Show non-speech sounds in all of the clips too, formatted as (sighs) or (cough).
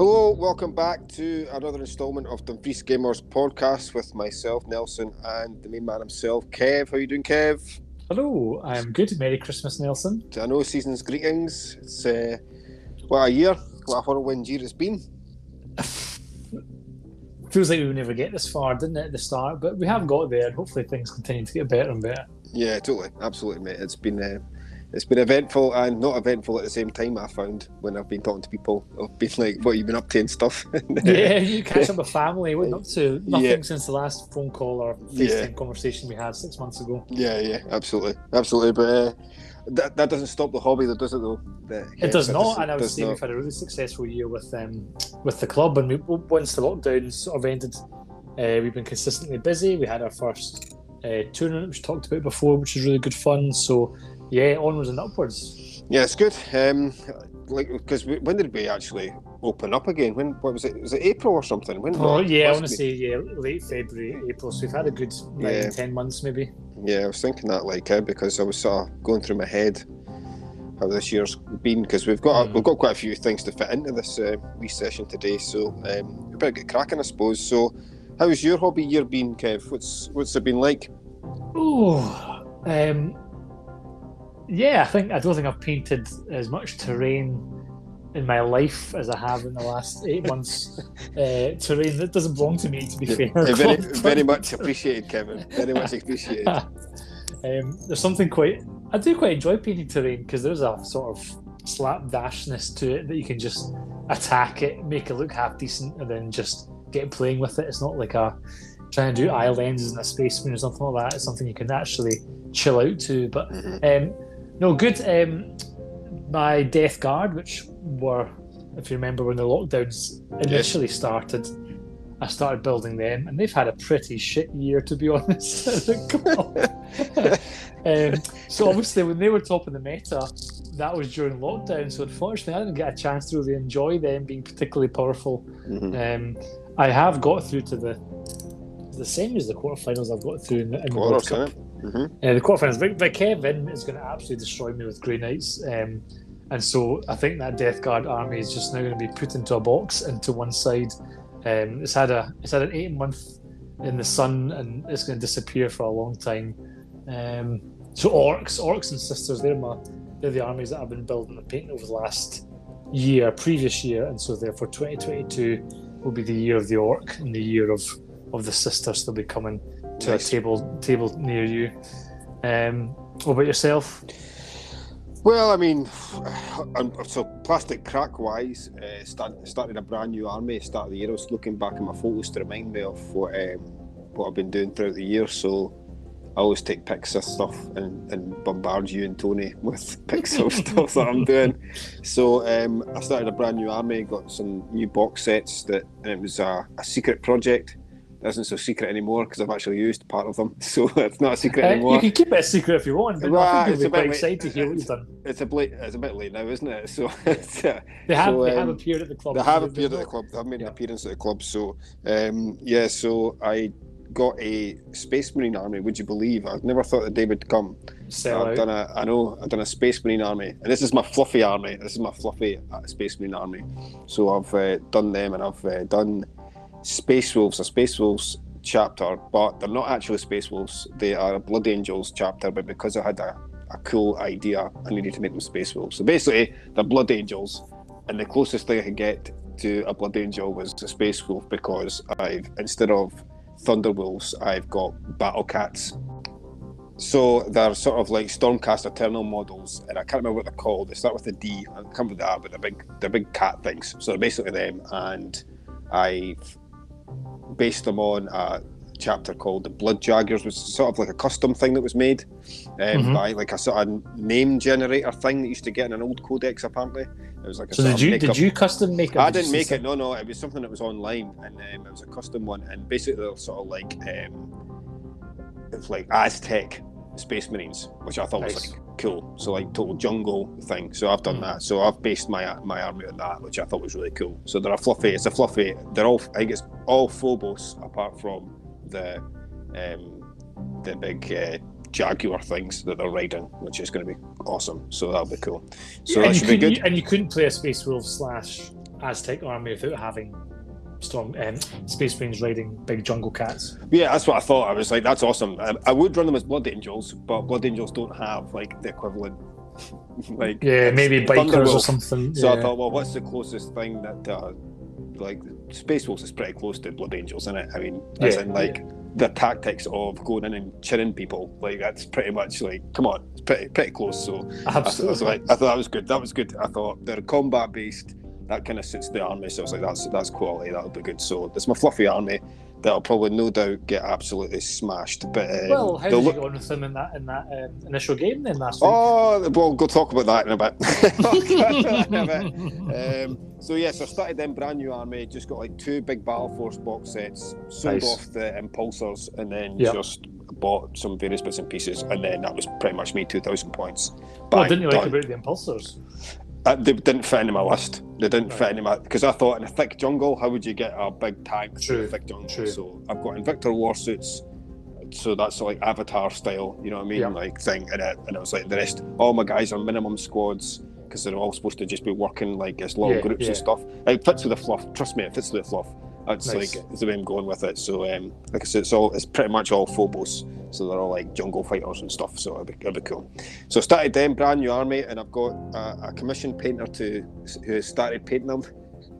Hello, welcome back to another instalment of Dumfries Gamers podcast with myself, Nelson, and the main man himself, Kev. How you doing, Kev? Hello, I'm good. Merry Christmas, Nelson. I know season's greetings. It's uh, what a year, what a whirlwind year it's been. (laughs) Feels like we would never get this far, didn't it, at the start? But we have got there. Hopefully, things continue to get better and better. Yeah, totally, absolutely, mate. It's been uh, it's been eventful and not eventful at the same time. I found when I've been talking to people, I've been like, "What you've been up to and stuff." (laughs) yeah, you catch up with family. What up to? (laughs) Nothing Yeah. since the last phone call or FaceTime Yeah. conversation we had six months ago. yeah, yeah, absolutely, absolutely. But uh, that that doesn't stop the hobby, though, does it? Though That- yeah, It does not, and I would say not. we've had a really successful year with um, with the club. And we, once the lockdown sort of ended, uh, we've been consistently busy. We had our first uh, tournament, which we talked about before, which was really good fun. So yeah, onwards and upwards. Yeah, it's good. Um, like because when did we actually open up again? When what was it? Was it April or something? When? Oh yeah, I want to say yeah, late February, April. So we've had a good nine, Yeah. ten months maybe. Yeah, I was thinking that like uh, because I was sort of going through my head how this year's been because we've got Mm. we've got quite a few things to fit into this uh, wee session today, so um, we better get cracking, I suppose. So, how's your hobby year been, Kev? What's what's it been like? Oh, um, yeah. I think I don't think I've painted as much terrain in my life as I have in the last eight months. (laughs) uh, terrain that doesn't belong to me, to be fair. Yeah, very (laughs) very much appreciated, Kevin. Very much appreciated. (laughs) um, there's something quite. I do quite enjoy painting terrain because there's a sort of slapdashness to it that you can just attack it, make it look half decent, and then just get playing with it. It's not like a trying to do eye lenses in a space marine or something like that. It's something you can actually chill out to. But Mhm. um, no, good. Um, my Death Guard, which were, if you remember, when the lockdowns initially started, I started building them, and they've had a pretty shit year, to be (laughs) honest. at the club. um, so obviously, when they were top of the meta, that was during lockdown. So unfortunately, I didn't get a chance to really enjoy them being particularly powerful. Mhm. Um, I have got through to the the same as the quarterfinals. I've got through in, the- in the World Cup. innit? Mhm. Uh, the quarterfinals. Vic, Vic Kevin is going to absolutely destroy me with Grey Knights. Um, and so I think that Death Guard army is just now going to be put into a box into one side. Um, it's had a it's had an eight month in the sun and it's going to disappear for a long time. Um, so orcs, orcs and sisters, they're my they're the armies that I've been building and painting over the last year, previous year, and so therefore 2022 will be the year of the orc and the year of of the sisters. They'll be coming to Nice. a table table near you. Um, what about yourself? Well, I mean, (sighs) um, so plastic crack wise, uh, start, started a brand new army. Start of the year, I was looking back at my photos to remind me of what um, what I've been doing throughout the year. So I always take pics of stuff and, and bombard you and Tony (laughs) with pics of stuff that I'm doing. So um, I started a brand new army, got some new box sets that, and it was a, a secret project. Isn't so secret anymore because I've actually used part of them, (laughs) so it's not a secret Uh, anymore. you can keep it a secret if you want, but Well, I think it's you'll be quite bit excited to late. hear what you've done. It's a bit, it's a bit late now, isn't it? (laughs) So it's, uh, They have So, they have um, appeared at the club. they have appeared at the club. They've made an appearance at the club. So um, yeah, so I got a Space Marine army. Would you believe? I've never thought the day would come. Sell I've out. done a, I know, I've done a Space Marine army, and this is my fluffy army. This is my fluffy uh, Space Marine army. So I've uh, done them, and I've uh, done Space Wolves, a Space Wolves chapter, but they're not actually Space Wolves. They are a Blood Angels chapter, but because I had a, a cool idea, I needed to make them Space Wolves. So basically, they're Blood Angels, and the closest thing I could get to a Blood Angel was a Space Wolf because I've instead of Thunder Wolves, I've got Battle Cats. So they're sort of like Stormcast Eternal models, and I can't remember what they're called. They start with a D. I can't remember that, but they're big. They're big cat things. So they're basically them, and I've based them on a chapter called the Blood Jaggers, which is sort of like a custom thing that was made um, Mhm. by like a sort of name generator thing that used to get in an old codex. Apparently, it was like a So did you did you custom make it? I didn't make it. No, no. It was something that was online, and um, it was a custom one. And basically, they're sort of like um, it's like Aztec Space Marines, which I thought was like cool. So like total jungle thing. So I've done Mm. that. So I've based my my army on that, which I thought was really cool. So they're a fluffy. It's a fluffy. They're all. I think it's all Phobos apart from the um, the big. Uh, Jaguar things that they're riding, which is going to be awesome. So that'll be cool. So and, that you should be good. and you couldn't play a Space Wolf slash Aztec army without having storm um, space marines riding big jungle cats. Yeah, that's what I thought. I was like, that's awesome. I, I would run them as blood angels, but blood angels don't have like the equivalent. (laughs) like Yeah, maybe bikers or something. So I thought, well, what's the closest thing that, uh, like, Space Wolves is pretty close to Blood Angels, isn't it? I mean, as in, like, the tactics of going in and chinning people, like, that's pretty much like, come on, it's pretty pretty close. So I, I was Absolutely. like, I thought that was good. That was good. I thought they're combat based. That kind of suits the army. So I was like, that's that's quality. That'll be good. So it's my fluffy army. That'll probably no doubt get absolutely smashed. But um, well, how did look- you go on with them in that in that um, initial game then last week? Oh, well, go talk about that in a bit. In a bit. um, so yes, I started them brand new army. Just got like two big battle force box sets. Sold Nice. off the impulsors, and then Yep. just bought some various bits and pieces. And then that was pretty much me, two thousand points. What Bang, didn't you like done. about the impulsors? Uh, they didn't fit into my list. They didn't Right. fit into my because I thought in a thick jungle, how would you get a big tank through a thick jungle? true. So I've got Invictor war suits. So that's like Avatar style, you know what I mean? Yeah. Like thing, and it, and it was like the rest. All my guys are minimum squads because they're all supposed to just be working like as little Yeah, groups yeah. and stuff. It fits with the fluff. Trust me, it fits with the fluff. That's Nice. like it's the way I'm going with it. So um, like I said, it's all it's pretty much all Phobos. So they're all like jungle fighters and stuff. So it'll be, it'll be cool. So I started them brand new army, and I've got a, a commissioned painter to who started painting them.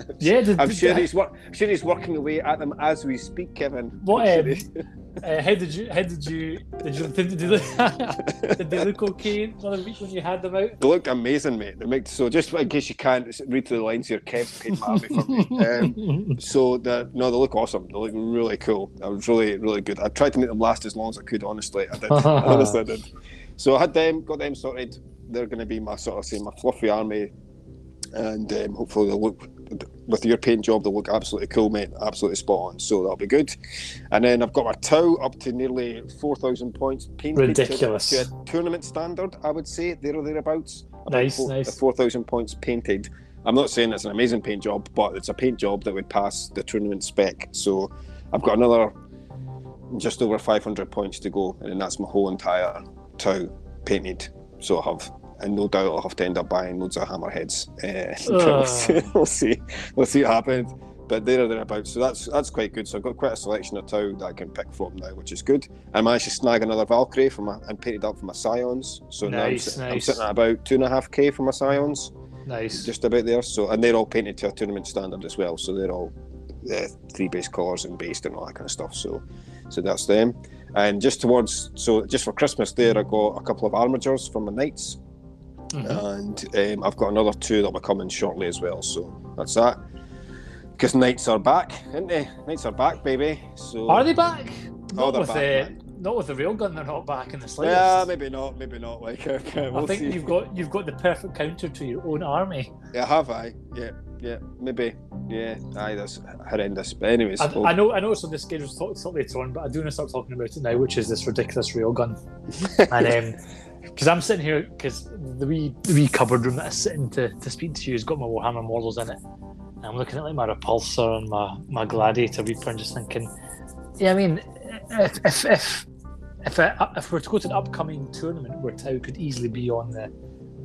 (laughs) Yeah, did, I'm did- sure he's work, I'm sure he's working away at them as we speak, Kevin. What, um, sure Uh, how did you? How did you? Did you? Did, they look, (laughs) did they look okay another week when you had them out? They looked amazing, mate. They make so just in case you can't read through the lines here, Kev army for me. Um, (laughs) so the no, they look awesome. They look really cool. I was really, really good. I tried to make them last as long as I could. Honestly, I did. honestly, I did. So I had them, got them sorted. They're going to be my sort of say my fluffy army, and um, hopefully they'll look with your paint job. They'll look absolutely cool, mate. Absolutely spot on. So that'll be good. And then I've got my Tau up to nearly four thousand points painted to- Ridiculous. to, a tournament standard. I would say there or thereabouts. About Nice, four, nice. Four thousand points painted. I'm not saying it's an amazing paint job, but it's a paint job that would pass the tournament spec. So I've got another just over 500 points to go, and then that's my whole entire Tau painted. So I have, and no doubt I'll have to end up buying loads of hammerheads. Uh, (laughs) we'll, see, we'll see, we'll see what happens. But there or thereabouts. So that's that's quite good. So I've got quite a selection of Tau that I can pick from now, which is good. I managed to snag another Valkyrie for my and painted up for my Scions. So now I'm, Nice, I'm sitting at about two and a half k for my Scions nice. just about there. So and they're all painted to a tournament standard as well. So they're all uh, three base colours and based and all that kind of stuff. So so that's them. And just towards so just for Christmas there, I got a couple of armigers from my knights, Mhm. and um, I've got another two that'll be coming shortly as well. So that's that. Because knights are back, aren't they? Knights are back, baby. So Are they back? Not Oh, they're with back, the man. not with the railgun. They're not back in the slightest. Yeah, maybe not. Maybe not. (laughs) Like okay, I we'll think see. you've got you've got the perfect counter to your own army. Yeah, have I? Yeah, yeah, maybe. Yeah, aye, that's horrendous. But anyways, I, we'll- I know I know it's on the schedule to talk, talk later on, but I do want to start talking about it now, which is this ridiculous railgun. (laughs) and um, because I'm sitting here, because the wee the wee cupboard room that I'm sitting to, to speak to you has got my Warhammer models in it. And I'm looking at like my Repulsor and my, my Gladiator Reaper and just thinking, yeah, I mean, if if if if, I, if we're to go to an upcoming tournament where Tau could easily be on the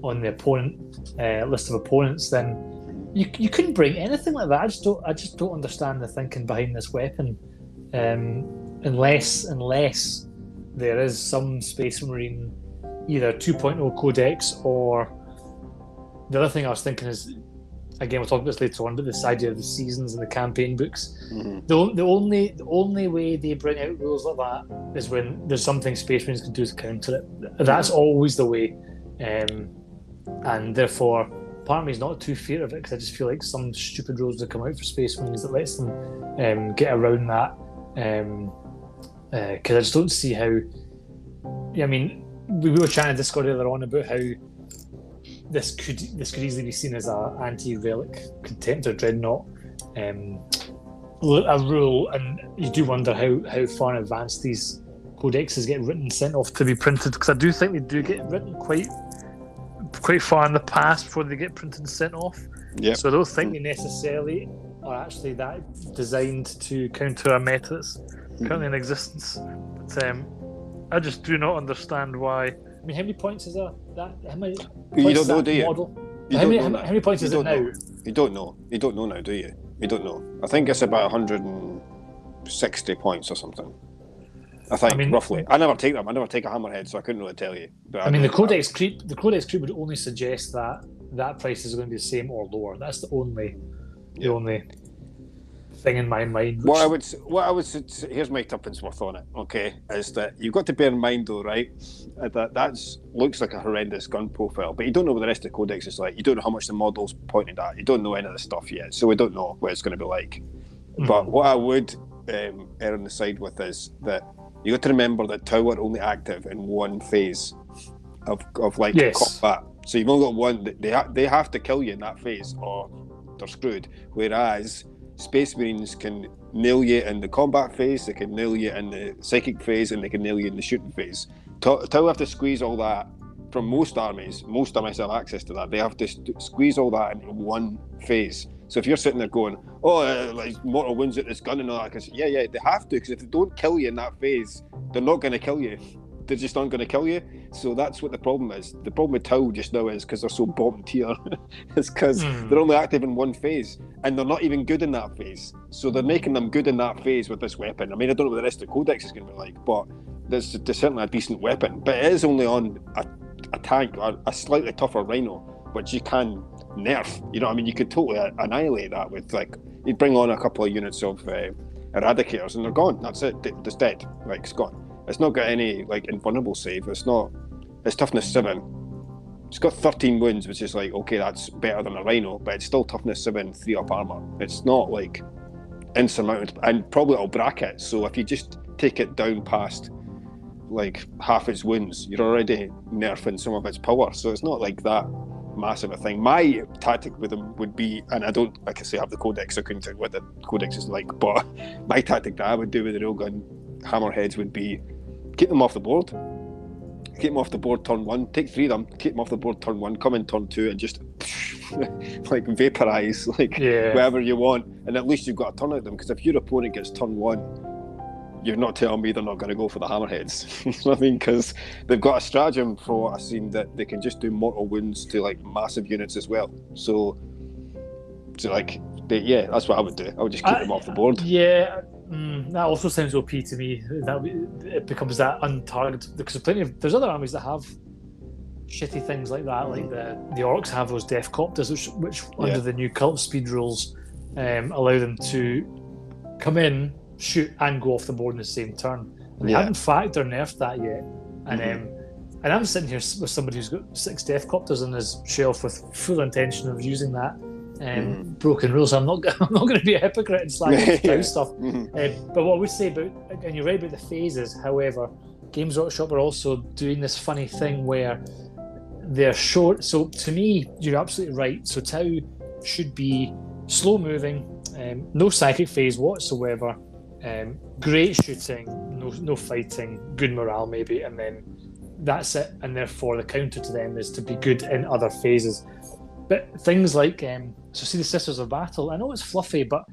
on the opponent uh, list of opponents, then you, you couldn't bring anything like that. I just don't I just don't understand the thinking behind this weapon, um, unless unless there is some Space Marine either 2.0 codex or the other thing I was thinking is again we'll talk about this later on, but this idea of the seasons and the campaign books. Mhm. The, the only the only way they bring out rules like that is when there's something Space Marines can do to counter it. That's always the way, um, and therefore part of me is not too fear of it because I just feel like some stupid rules will come out for Space Marines that lets them um, get around that. Because I just don't see how. I mean, we we were chatting in Discord earlier on about how this could this could easily be seen as a anti-relic Contemptor dreadnought um, a rule, and you do wonder how how far in advance these codexes get written and sent off to be printed because I do think they do get written quite quite far in the past before they get printed and sent off. Yep. So I don't think they necessarily are actually that designed to counter a meta that's currently in existence. But um, I just do not understand why. I mean, how many points is that? that how many? You points don't is know, that do you? Model? You how, don't many, know how, many, how many points You is it don't now? know. You don't know. You don't know now, do you? You don't know. I think it's about 160 points or something. I think I mean- roughly. I never take them. I never take a hammerhead, so I couldn't really tell you. But I mean, the know- codex creep, the codex creep would only suggest that that price is going to be the same or lower. That's the only, the only thing in my mind. What I would, what I would, here's my tuppence worth on it. Okay, is that you've got to bear in mind though, right? uh, That that's looks like a horrendous gun profile, but you don't know what the rest of the codex is like. You don't know how much the model's pointed at. You don't know any of the stuff yet, so we don't know what it's going to be like. But Mhm. what I would um, err on the side with is that you got to remember that tower only active in one phase of, of like Yes. combat. So you've only got one. They ha- they have to kill you in that phase, or they're screwed. Whereas Space Marines can nail you in the combat phase, they can nail you in the psychic phase, and they can nail you in the shooting phase. Tau have to squeeze all that from most armies. Most armies have access to that. They have to st- squeeze all that into one phase. So if you're sitting there going, "Oh, uh, like mortal wounds at this gun and all that," 'cause- yeah, yeah, they have to because if they don't kill you in that phase, they're not going to kill you. They just aren't going to kill you. So that's what the problem is. The problem with Tau just now is because they're so bottom tier. (laughs) it's because Hmm. they're only active in one phase and they're not even good in that phase. So they're making them good in that phase with this weapon. I mean, I don't know what the rest of the codex is going to be like, but there's, there's certainly a decent weapon. But it is only on a, a tank, or a slightly tougher Rhino, which you can nerf. You know, I mean, you could totally annihilate that with like you bring on a couple of units of uh, eradicators and they're gone. That's it. They- It's dead. Like it's gone. It's not got any like invulnerable save. It's not. It's toughness seven. It's got 13 wounds, which is like okay, that's better than a rhino, but it's still toughness seven, three up armor. It's not like insurmountable, and probably it'll bracket. So if you just take it down past like half its wounds, you're already nerfing some of its power. So it's not like that massive a thing. My tactic with them would be, and I don't, like I say, have the codex. I couldn't tell what the codex is like, but (laughs) my tactic that I would do with the railgun hammerheads would be keep them off the board. Keep them off the board turn one. Take three of them. Keep them off the board turn one. Come in turn two and just (laughs) like vaporize like yeah, wherever you want, and at least you've got a turn at them. Because if your opponent gets turn one, you're not telling me they're not going to go for the hammerheads. (laughs) you know what I mean? Because they've got a stratagem for what I've seen that they can just do mortal wounds to like massive units as well. So, so like, they, yeah, that's what I would do. I would just keep I- them off the board. Yeah, mm, that also sounds OP to me. That it becomes that untargeted because there's plenty of there's other armies that have shitty things like that. Like the the orcs have those death copters, which which Yeah. under the new cult speed rules um, allow them to come in, shoot, and go off the board in the same turn. And they haven't factor nerfed that yet. And Mhm. um, and I'm sitting here with somebody who's got six death copters on his shelf with full intention of using that. Um, Mhm. Broken rules. I'm not. (laughs) I'm not going to be a hypocrite and slag Yeah. (laughs) stuff. Mhm. Um, but what I would say about, and you're right about the phases, however, Games Workshop are also doing this funny thing where they're short. So to me, you're absolutely right. So Tau should be slow moving, um, no psychic phase whatsoever, um, great shooting, no, no fighting, good morale maybe, and then that's it. And therefore, the counter to them is to be good in other phases. But things like, um, so see the Sisters of Battle, I know it's fluffy, but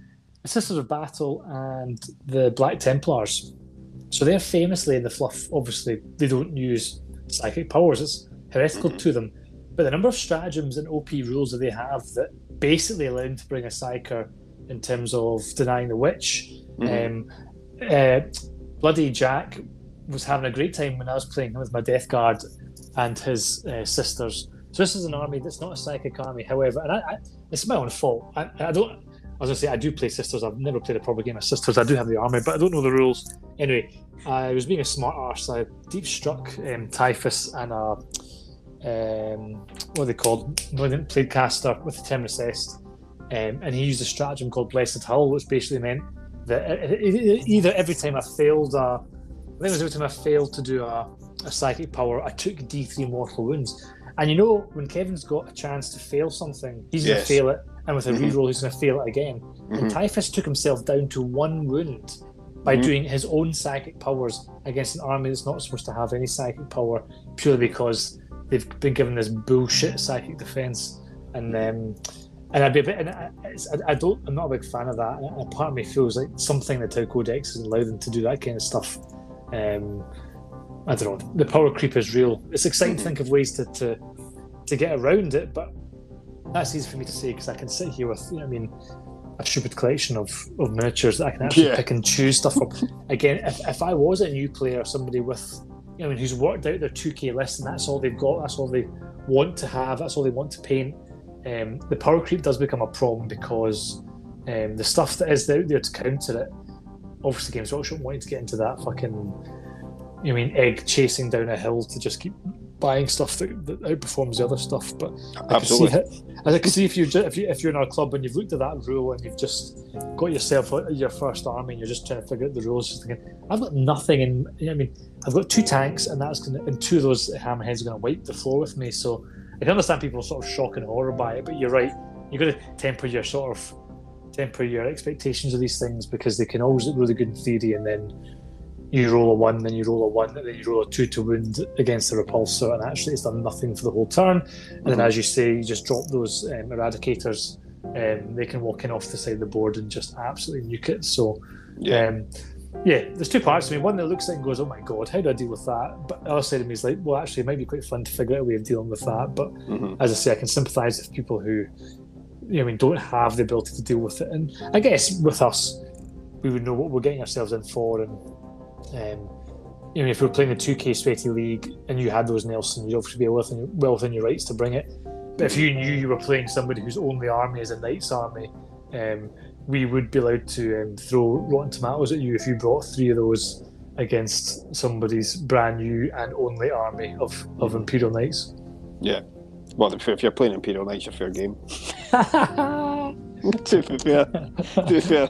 the Sisters of Battle and the Black Templars. So they're famously in the fluff. Obviously, they don't use psychic powers. It's heretical Mhm. to them. But the number of stratagems and OP rules that they have that basically allow them to bring a psyker in terms of denying the witch. Mhm. Um, uh, Bloody Jack was having a great time when I was playing with my Death Guard and his uh, sisters. So this is an army that's not a psychic army. However, and I, I, it's my own fault. I, I don't. As I say I do play sisters. I've never played a proper game of sisters. I do have the army, but I don't know the rules. Anyway, I was being a smart arse. I deep struck um, Typhus and a um, what are they called? Malignant Plague Caster with the Temris Est. Um, and he used a stratagem called Blessed Hull, which basically meant that either every time I failed, uh, I think it was every time I failed to do a, a psychic power, I took D3 mortal wounds. And you know, when Kevin's got a chance to fail something, he's going to fail it, and with a Mhm. reroll, he's going to fail it again. And Mhm. Typhus took himself down to one wound by Mhm. doing his own psychic powers against an army that's not supposed to have any psychic power purely because they've been given this bullshit psychic defense. And um, and I'd be a bit, and I, I, don't, I'm not a big fan of that. And a part of me feels like something that Tau Codex doesn't allow them to do that kind of stuff. Um, I don't know. The power creep is real. It's exciting to think of ways to, to to get around it, but that's easy for me to say because I can sit here with, you know, I mean, a stupid collection of, of miniatures that I can actually Yeah. pick and choose stuff from. (laughs) Again, if, if I was a new player, somebody with, you know, I mean, who's worked out their 2K list and that's all they've got, that's all they want to have, that's all they want to paint, um, the power creep does become a problem because um, the stuff that is out there to counter it, obviously Games Workshop wanting to get into that fucking, you mean, egg chasing down a hill to just keep buying stuff that, that outperforms the other stuff. But I can see Absolutely. I can see if you if you if you're in our club and you've looked at that rule and you've just got yourself your first army and you're just trying to figure out the rules, just thinking, I've got nothing in. I mean, I've got two tanks and that's gonna and two of those hammerheads are gonna wipe the floor with me. So I can understand people sort of shock and horror by it, but you're right. You've got to temper your sort of temper your expectations of these things because they can always look really good in theory and then you roll a one, then you roll a one, and then you roll a two to wound against the repulsor, and actually it's done nothing for the whole turn. And then, Mhm. as you say, you just drop those um, eradicators, and they can walk in off the side of the board and just absolutely nuke it. So, Yeah. um, yeah, there's two parts to me. One that looks at it and goes, "Oh my god, how do I deal with that?" But the other side of me is like, "Well, actually, it might be quite fun to figure out a way of dealing with that." But Mhm. as I say, I can sympathise with people who, you know, I mean, don't have the ability to deal with it. And I guess with us, we would know what we're getting ourselves in for. And um, you know, if were playing the two K Sweaty League and you had those Nelson, you'd obviously be well within, well within your rights to bring it. But if you knew you were playing somebody whose only army is a Knight's army, um, we would be allowed to um, throw rotten tomatoes at you if you brought three of those against somebody's brand new and only army of, of Imperial Knights. Yeah. Well, if, if you're playing Imperial Knights, you're fair game. (laughs) (laughs) to be fair, to be fair,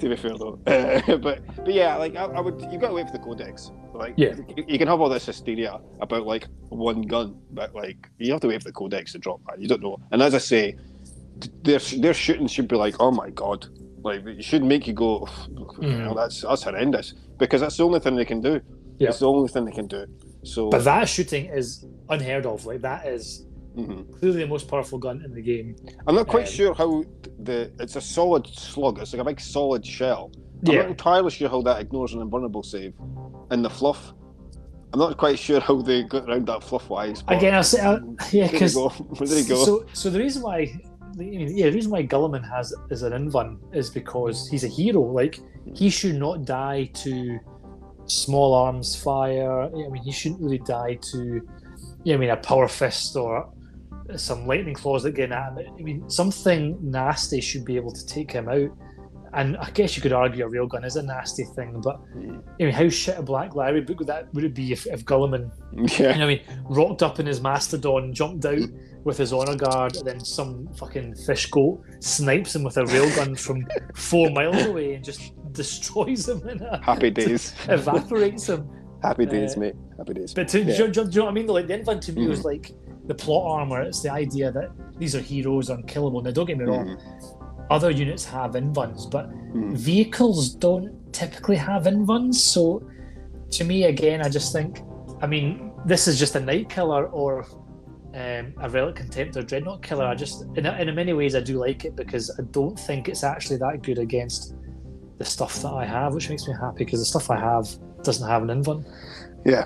to be fair though. (laughs) Uh, but but yeah, like I, I would, you've got to wait for the codex. Like Yeah. you, you can have all this hysteria about like one gun, but like you have to wait for the codex to drop that. You don't know. And as I say, their their shooting should be like, oh my god, like it should make you go, you know, that's that's horrendous because that's the only thing they can do. Yeah. It's the only thing they can do. So. But that shooting is unheard of. Like that is mhm. clearly the most powerful gun in the game. I'm not quite Um, sure how the it's a solid slug. It's like a big solid shell. I'm not entirely sure how that ignores an invulnerable save. And the fluff, I'm not quite sure how they got around that fluff wise. again, I'll say, uh, (laughs) yeah, because. (laughs) There you go. so so the reason why, I mean, yeah, the reason why Guilliman has is an invuln is because he's a hero. Like he should not die to small arms fire. I mean, he shouldn't really die to, yeah, I mean, a power fist or some lightning claws that get at him. I mean, something nasty should be able to take him out. And I guess you could argue a railgun is a nasty thing, but Mm. I mean, how shit a Black Library book would that would it be if, if Guilliman yeah. you know, I mean, rocked up in his mastodon, jumped out (laughs) with his honor guard, and then some fucking fish goat snipes him with a railgun from four miles away and just destroys him and uh, (laughs) Happy (laughs) days. evaporates him. Happy days, Uh, mate. Happy days. But to, Yeah. do, you- do you know what I mean? Like the invent to me was Mhm. like the plot armor. It's the idea that these are heroes, unkillable. Now, don't get me wrong. Mhm. Other units have invuns, but Mhm. vehicles don't typically have invuns. So, to me, again, I just think, I mean, this is just a knight killer or um, a relic Contemptor dreadnought killer. I just, in, in many ways, I do like it because I don't think it's actually that good against the stuff that I have, which makes me happy because the stuff I have doesn't have an invun. Yeah.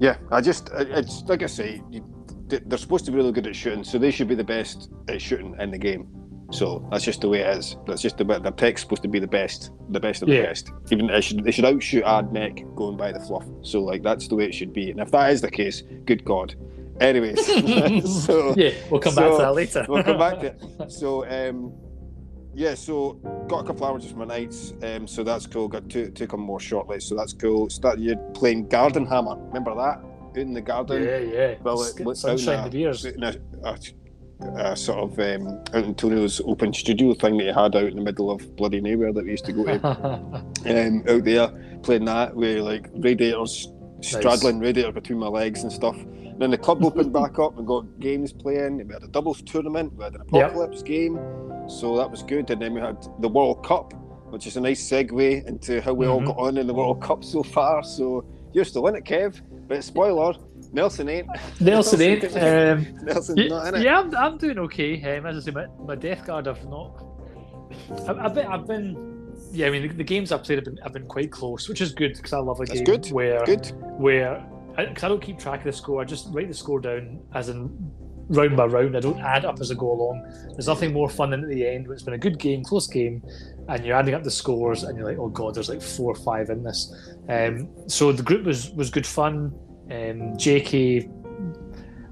Yeah. I just, it's like I say, you, they're supposed to be really good at shooting, so they should be the best at shooting in the game. So that's just the way it is. That's just the way their tech's supposed to be the best, the best of the Yeah. best. Even they should they should outshoot Ad Mech going by the fluff. So like that's the way it should be. And if that is the case, good God. Anyways, (laughs) (laughs) so yeah, we'll come back to that later. we'll come back to it. (laughs) So um, yeah, so got a couple hours of my knights. Um, so that's cool. Got two two come more shortly. So that's cool. Start you playing Garden Hammer. Remember that out in the garden? Yeah, yeah. Well, it- what's sunshine the beers. in a, a, a sort of um, in Antonio's open studio thing that he had out in the middle of bloody nowhere that we used to go to. (laughs) um, out there playing that with like radiators straddling radiator between my legs and stuff. And then the club opened back up and got games playing. We had a doubles tournament. We had an Yep. apocalypse game, so that was good. And then we had the World Cup, which is a nice segue into how we all Mhm. got on in the World Cup so far. So you're still in it, Kev. But spoiler, Nelson ain't. Nelson (laughs) eight. Um, Nelson's yeah, not in it. yeah, I'm, I'm doing okay. Um, as I say, my, my Death Guard, I've not. I've, I've been, I've been, yeah. I mean, the, the games I've played have been, have been quite close, which is good because I love a That's game good. where Good. where because I, don't keep track of the score. I just write the score down as in round by round. I don't add up as I go along. There's nothing more fun than at the end when it's been a good game, close game, and you're adding up the scores, and you're like, oh god, there's like four or five in this. Um, so the group was was good fun. Um, JK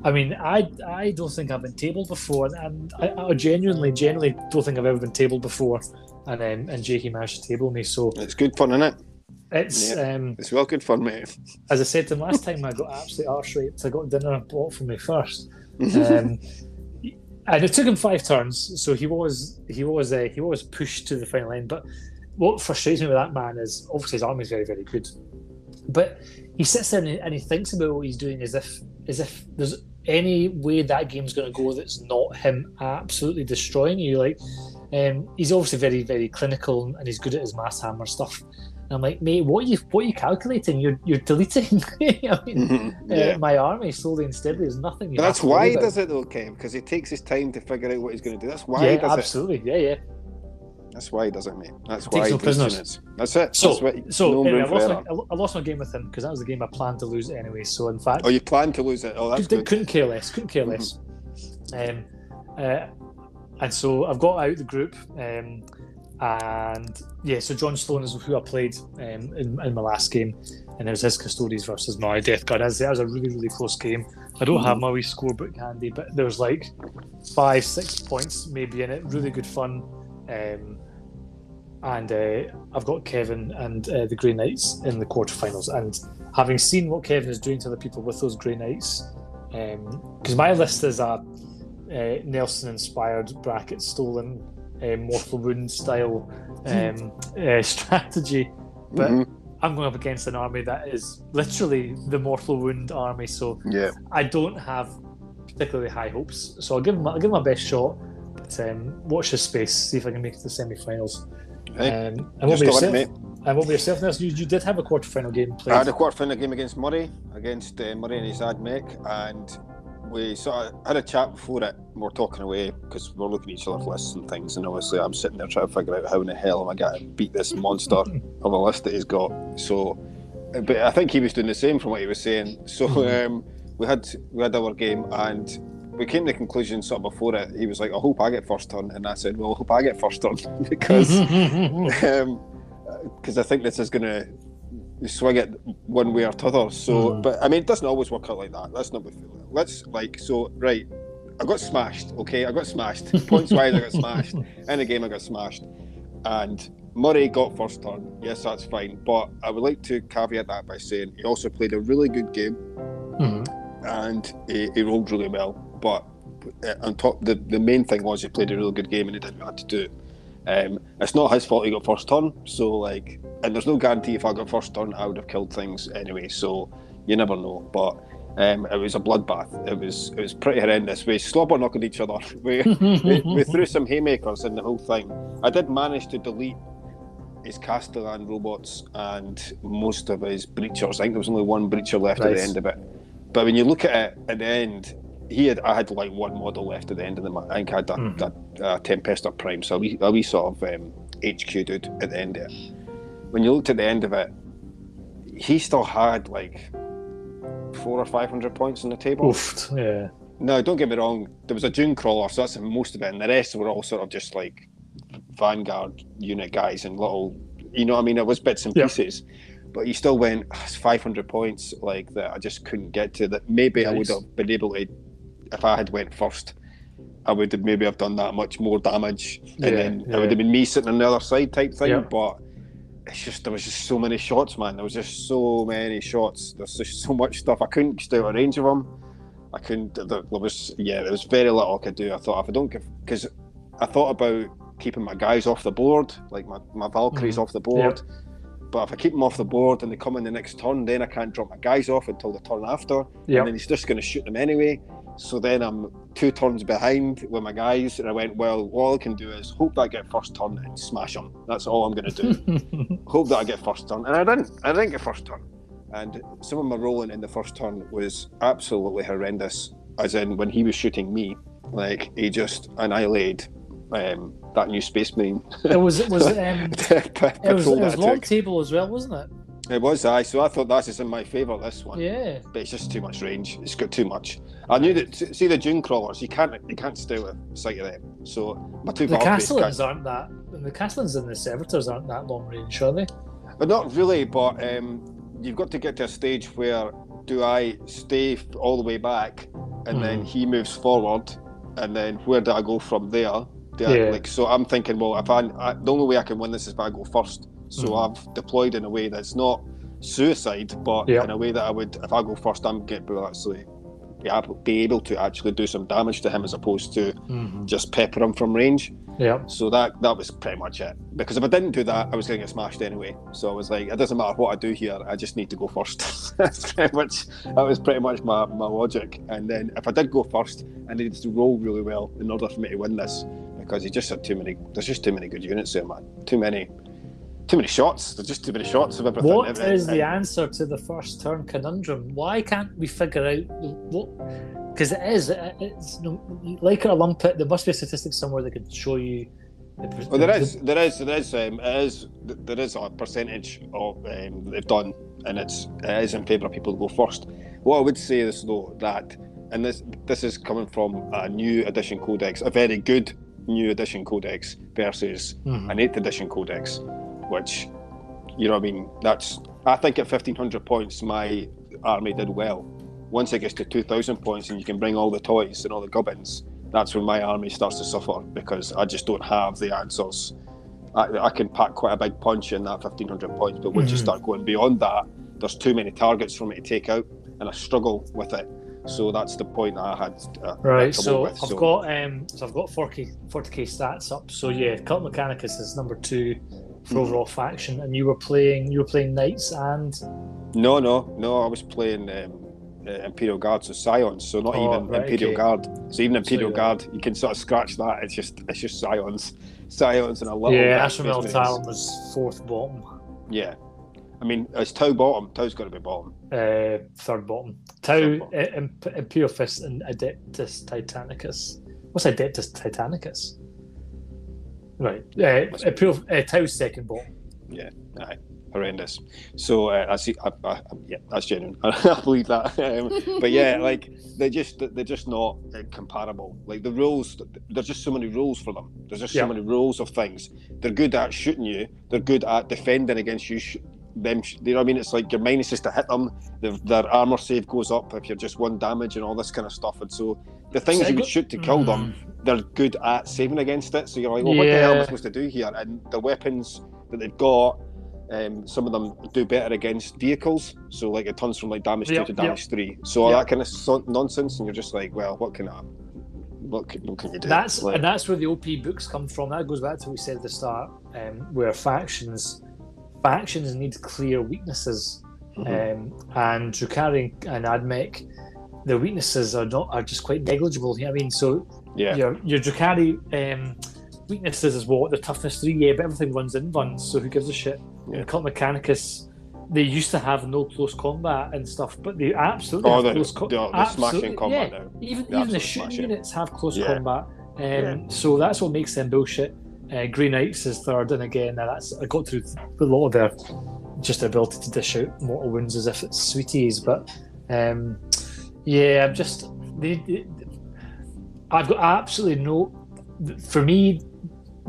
I mean, I I don't think I've been tabled before, and I, I genuinely, genuinely don't think I've ever been tabled before. And um, and Jakey managed to table me, so it's good fun, isn't it? It's Yeah. um, It's well good fun, mate. as I said to him last time, I got absolutely arse raped. I got dinner bought for me first, um, (laughs) and it took him five turns. So he was he was uh, he was pushed to the final end. But what frustrates me with that man is obviously his army is very very good, but he sits there and he, and he thinks about what he's doing as if as if there's any way that game's going to go that's not him absolutely destroying you. Like um, he's obviously very very clinical and he's good at his math hammer stuff. And I'm like, mate, what are you what are you calculating? You're you're deleting. (laughs) I mean, Mhm. uh, yeah. my army slowly and steadily. There's nothing. You that's have to worry why he about. does it though, Kev, because he takes his time to figure out what he's going to do. That's why he Yeah, does it. absolutely. Yeah, yeah. That's why he does it, mate. That's Takes why no he takes prisoners. units. That's it. So, That's what, so no anyway, I lost, my. I lost my game with him because that was the game I planned to lose anyway. So in fact, Oh, you planned to lose it? Oh, that's couldn't, good. couldn't care less. Couldn't care less. Um, uh, and so I've got out the group, um, and yeah, so John Stone is who I played um, in, in my last game, and it was his Custodes versus my Death Guard. As that was a really really close game. I don't have my wee scorebook handy, but there was like five six points maybe in it. Really good fun. Um, and uh, I've got Kevin and uh, the Grey Knights in the quarterfinals. And having seen what Kevin is doing to other people with those Grey Knights, because my list is a uh, Nelson-inspired bracket stolen uh, mortal wound style (laughs) um, uh, strategy, but Mhm. I'm going up against an army that is literally the mortal wound army. So Yeah. I don't have particularly high hopes. So I'll give him I'll give him my best shot. But um, watch this space, see if I can make it to the semi-finals. Hey, Um, and what Just about a limit, yourself? mate. And what about yourself, Nelson? You, you did have a quarter-final game played. I had a quarter final game against Murray, against uh, Murray and his ad mech, and we sort of had a chat before it. We were talking away because we we're looking at each other's lists and things, and obviously I'm sitting there trying to figure out how in the hell am I going to beat this (laughs) monster of a list that he's got. So, but I think he was doing the same from what he was saying. So um, we had we had our game and. We came to the conclusion sort of before it. He was like, "I hope I get first turn," and I said, "Well, I hope I get first turn (laughs) because (laughs) um, because I think this is going to swing it one way or t'other. So, Mm. but I mean, it doesn't always work out like that. Let's not be. Let's like so right. I got smashed. Okay, I got smashed. (laughs) Points wise, I got smashed. In the game, I got smashed, and Murray got first turn. Yes, that's fine. But I would like to caveat that by saying he also played a really good game Mhm. and he, he rolled really well. But uh, on top, the, the main thing was he played a really good game and he did what he had to do. Um, it's not his fault he got first turn, so like, and there's no guarantee if I got first turn I would have killed things anyway. So you never know. But um, it was a bloodbath. It was it was pretty horrendous. We slobber knocked each other. (laughs) We, we, we threw some haymakers in the whole thing. I did manage to delete his Kastelan robots and most of his breachers. I think there was only one breacher left at the end of it. But when you look at it at the end, he had I had like one model left at the end of the month. I think I had that, Mhm. that uh, Tempestor Prime, so a wee, a wee sort of um, HQ dude at the end of it. When you looked at the end of it, he still had like four or five hundred points on the table. Oof, yeah. No, don't get me wrong. There was a Dune crawler, so that's most of it, and the rest were all sort of just like Vanguard unit guys and little, you know, what I mean, it was bits and Yeah. pieces. But you still went "Ah, 500 points like that. I just couldn't get to that. Maybe I would have been able to, if I had went first, I would have maybe have done that much more damage, and Yeah, then yeah. it would have been me sitting on the other side type thing. Yeah. But it's just there was just so many shots, man. There was just so many shots. There's just so much stuff. I couldn't stay out of range of them. I couldn't. There there was yeah, there was very little I could do. I thought if I don't give because I thought about keeping my guys off the board, like my, my Valkyries Mhm. off the board. But if I keep them off the board and they come in the next turn, then I can't drop my guys off until the turn after. Yeah. And then he's just going to shoot them anyway. So then I'm two turns behind with my guys, and I went, well, all I can do is hope that I get first turn and smash them. That's all I'm going to do. (laughs) hope that I get first turn, and I didn't. I didn't get first turn, and some of my rolling in the first turn was absolutely horrendous. As in, when he was shooting me, like he just annihilated um, that new Space Marine. it was it was (laughs) um, it was, it was long took. table as well, wasn't it? It was I, so I thought that's in my favour. This one, Yeah. but it's just too much range. It's got too much. I knew that. See the dune crawlers, you can't you can't stay with sight of them. So my two The Kastelans aren't that. The Kastelans and the Servitors aren't that long range, are they? But not really. But um, you've got to get to a stage where do I stay all the way back, and then Mhm. he moves forward, and then where do I go from there? Do I, Yeah. like so, I'm thinking, well, if I, I the only way I can win this is if I go first. So Mhm. I've deployed in a way that's not suicide, but Yeah. in a way that I would, if I go first, I'm get to actually be able, be able to actually do some damage to him as opposed to just pepper him from range. Yeah. So that that was pretty much it. Because if I didn't do that, I was going to get smashed anyway. So I was like, it doesn't matter what I do here. I just need to go first. (laughs) That's pretty much that was pretty much my, my logic. And then if I did go first, I needed to roll really well in order for me to win this because he just had too many. There's just too many good units there, man. Too many. Too many shots. There's just too many shots of everything. What Every- is the answer to the first turn conundrum? Why can't we figure out what? Because it is, it- it's no, like a lumpet. There must be a statistic somewhere that could show you. The, Well, there is, there is, there is, um, it is, there is a percentage of um, they've done, and it's it is in favour of people to go first. What I would say is though that, and this this is coming from a new edition codex, a very good new edition codex versus Mhm. an eighth edition codex, which, you know, I mean, that's I think at fifteen hundred points, my army did well. Once it gets to two thousand points, and you can bring all the toys and all the gubbins, that's when my army starts to suffer because I just don't have the answers. I, I can pack quite a big punch in that fifteen hundred points, but once you Mhm. start going beyond that, there's too many targets for me to take out, and I struggle with it. So that's the point that I had. Uh, Right, so with. I've got um, so I've got 40 40k stats up. So yeah, Cult Mechanicus is number two for overall faction, and you were playing you were playing knights and No, no, no. I was playing um, uh, Imperial Guard, so Scions. So not Oh, even right, Imperial okay. Guard. So even Imperial you're- Guard, you can sort of scratch that. It's just it's just Scions, Scions, and a little. yeah, Ashramel Talon was fourth bottom, Yeah, I mean it's Tau bottom. Tau's got to be bottom. uh, third bottom. Tau, Third bottom. uh, Imp- Imperial Fist, and Adeptus Titanicus. What's Adeptus Titanicus? Right, uh, Imperial uh, Tau's second bottom. Aye, horrendous. So uh, I see. I, I, I- yeah, that's genuine. (laughs) I believe that. (laughs) Um, but yeah, (laughs) like they're just they're just not uh, comparable. Like the rules, there's just so many rules for them. There's just Yeah. so many rules of things. They're good at shooting you. They're good at defending against you. Them, you know I mean? It's like your minus is to hit them. Their, their armor save goes up if you're just one damage and all this kind of stuff. And so the things So you would shoot to kill them, Mm. they're good at saving against it. So you're like, well, what the hell am I supposed to do here? And the weapons that they've got, um, some of them do better against vehicles. So like it turns from like damage Yep, two to damage three. So all Yep. that kind of so- nonsense, and you're just like, well, what can I, what can, what can you do? That's Like, and that's where the OP books come from. That goes back to what we said at the start, um, where factions factions need clear weaknesses, mhm. um, and Drukhari and Admech, their weaknesses are not are just quite negligible. You know what I mean? So yeah, your your Drukhari um, weaknesses is what the toughness three, yeah, but everything runs in runs. So who gives a shit? Yeah. Cult Mechanicus. They used to have no close combat and stuff, but they absolutely Oh, have they're, close co- they're, they're absolutely- smashing combat now. even even the absolutely shooting smash it. units have close Yeah. combat, um, Yeah. so that's what makes them bullshit. Uh, Grey Knights is third, and again, that's I got through a lot of their just ability to dish out mortal wounds as if it's sweeties, but um, yeah, I'm just they, they- I've got absolutely no. For me,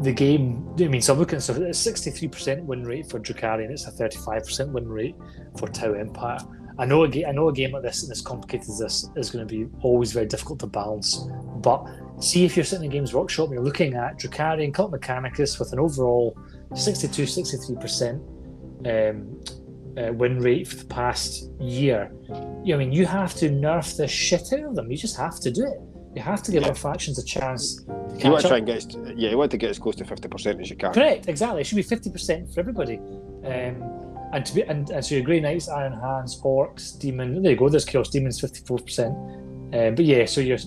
the game. I mean, so I'm looking. So it's 63% win rate for Drukhari, and it's a 35% win rate for Tau Empire. I know a game. I know a game like this and as complicated as this is going to be always very difficult to balance. But see if you're sitting in Games Workshop and you're looking at Drukhari and Cult Mechanicus with an overall 62, 63% um, uh, win rate for the past year. You know, I mean, you have to nerf the shit out of them. You just have to do it. You have to give Yeah. our factions a chance to You want to try up. and get, as- yeah, you want to get as close to fifty percent as you can. Correct, exactly. It should be fifty percent for everybody. Um, and to be and, and so your Grey Knights, Iron Hands, Orcs, Demon. There you go. There's Chaos Demons, fifty four percent. Um, But yeah, so you're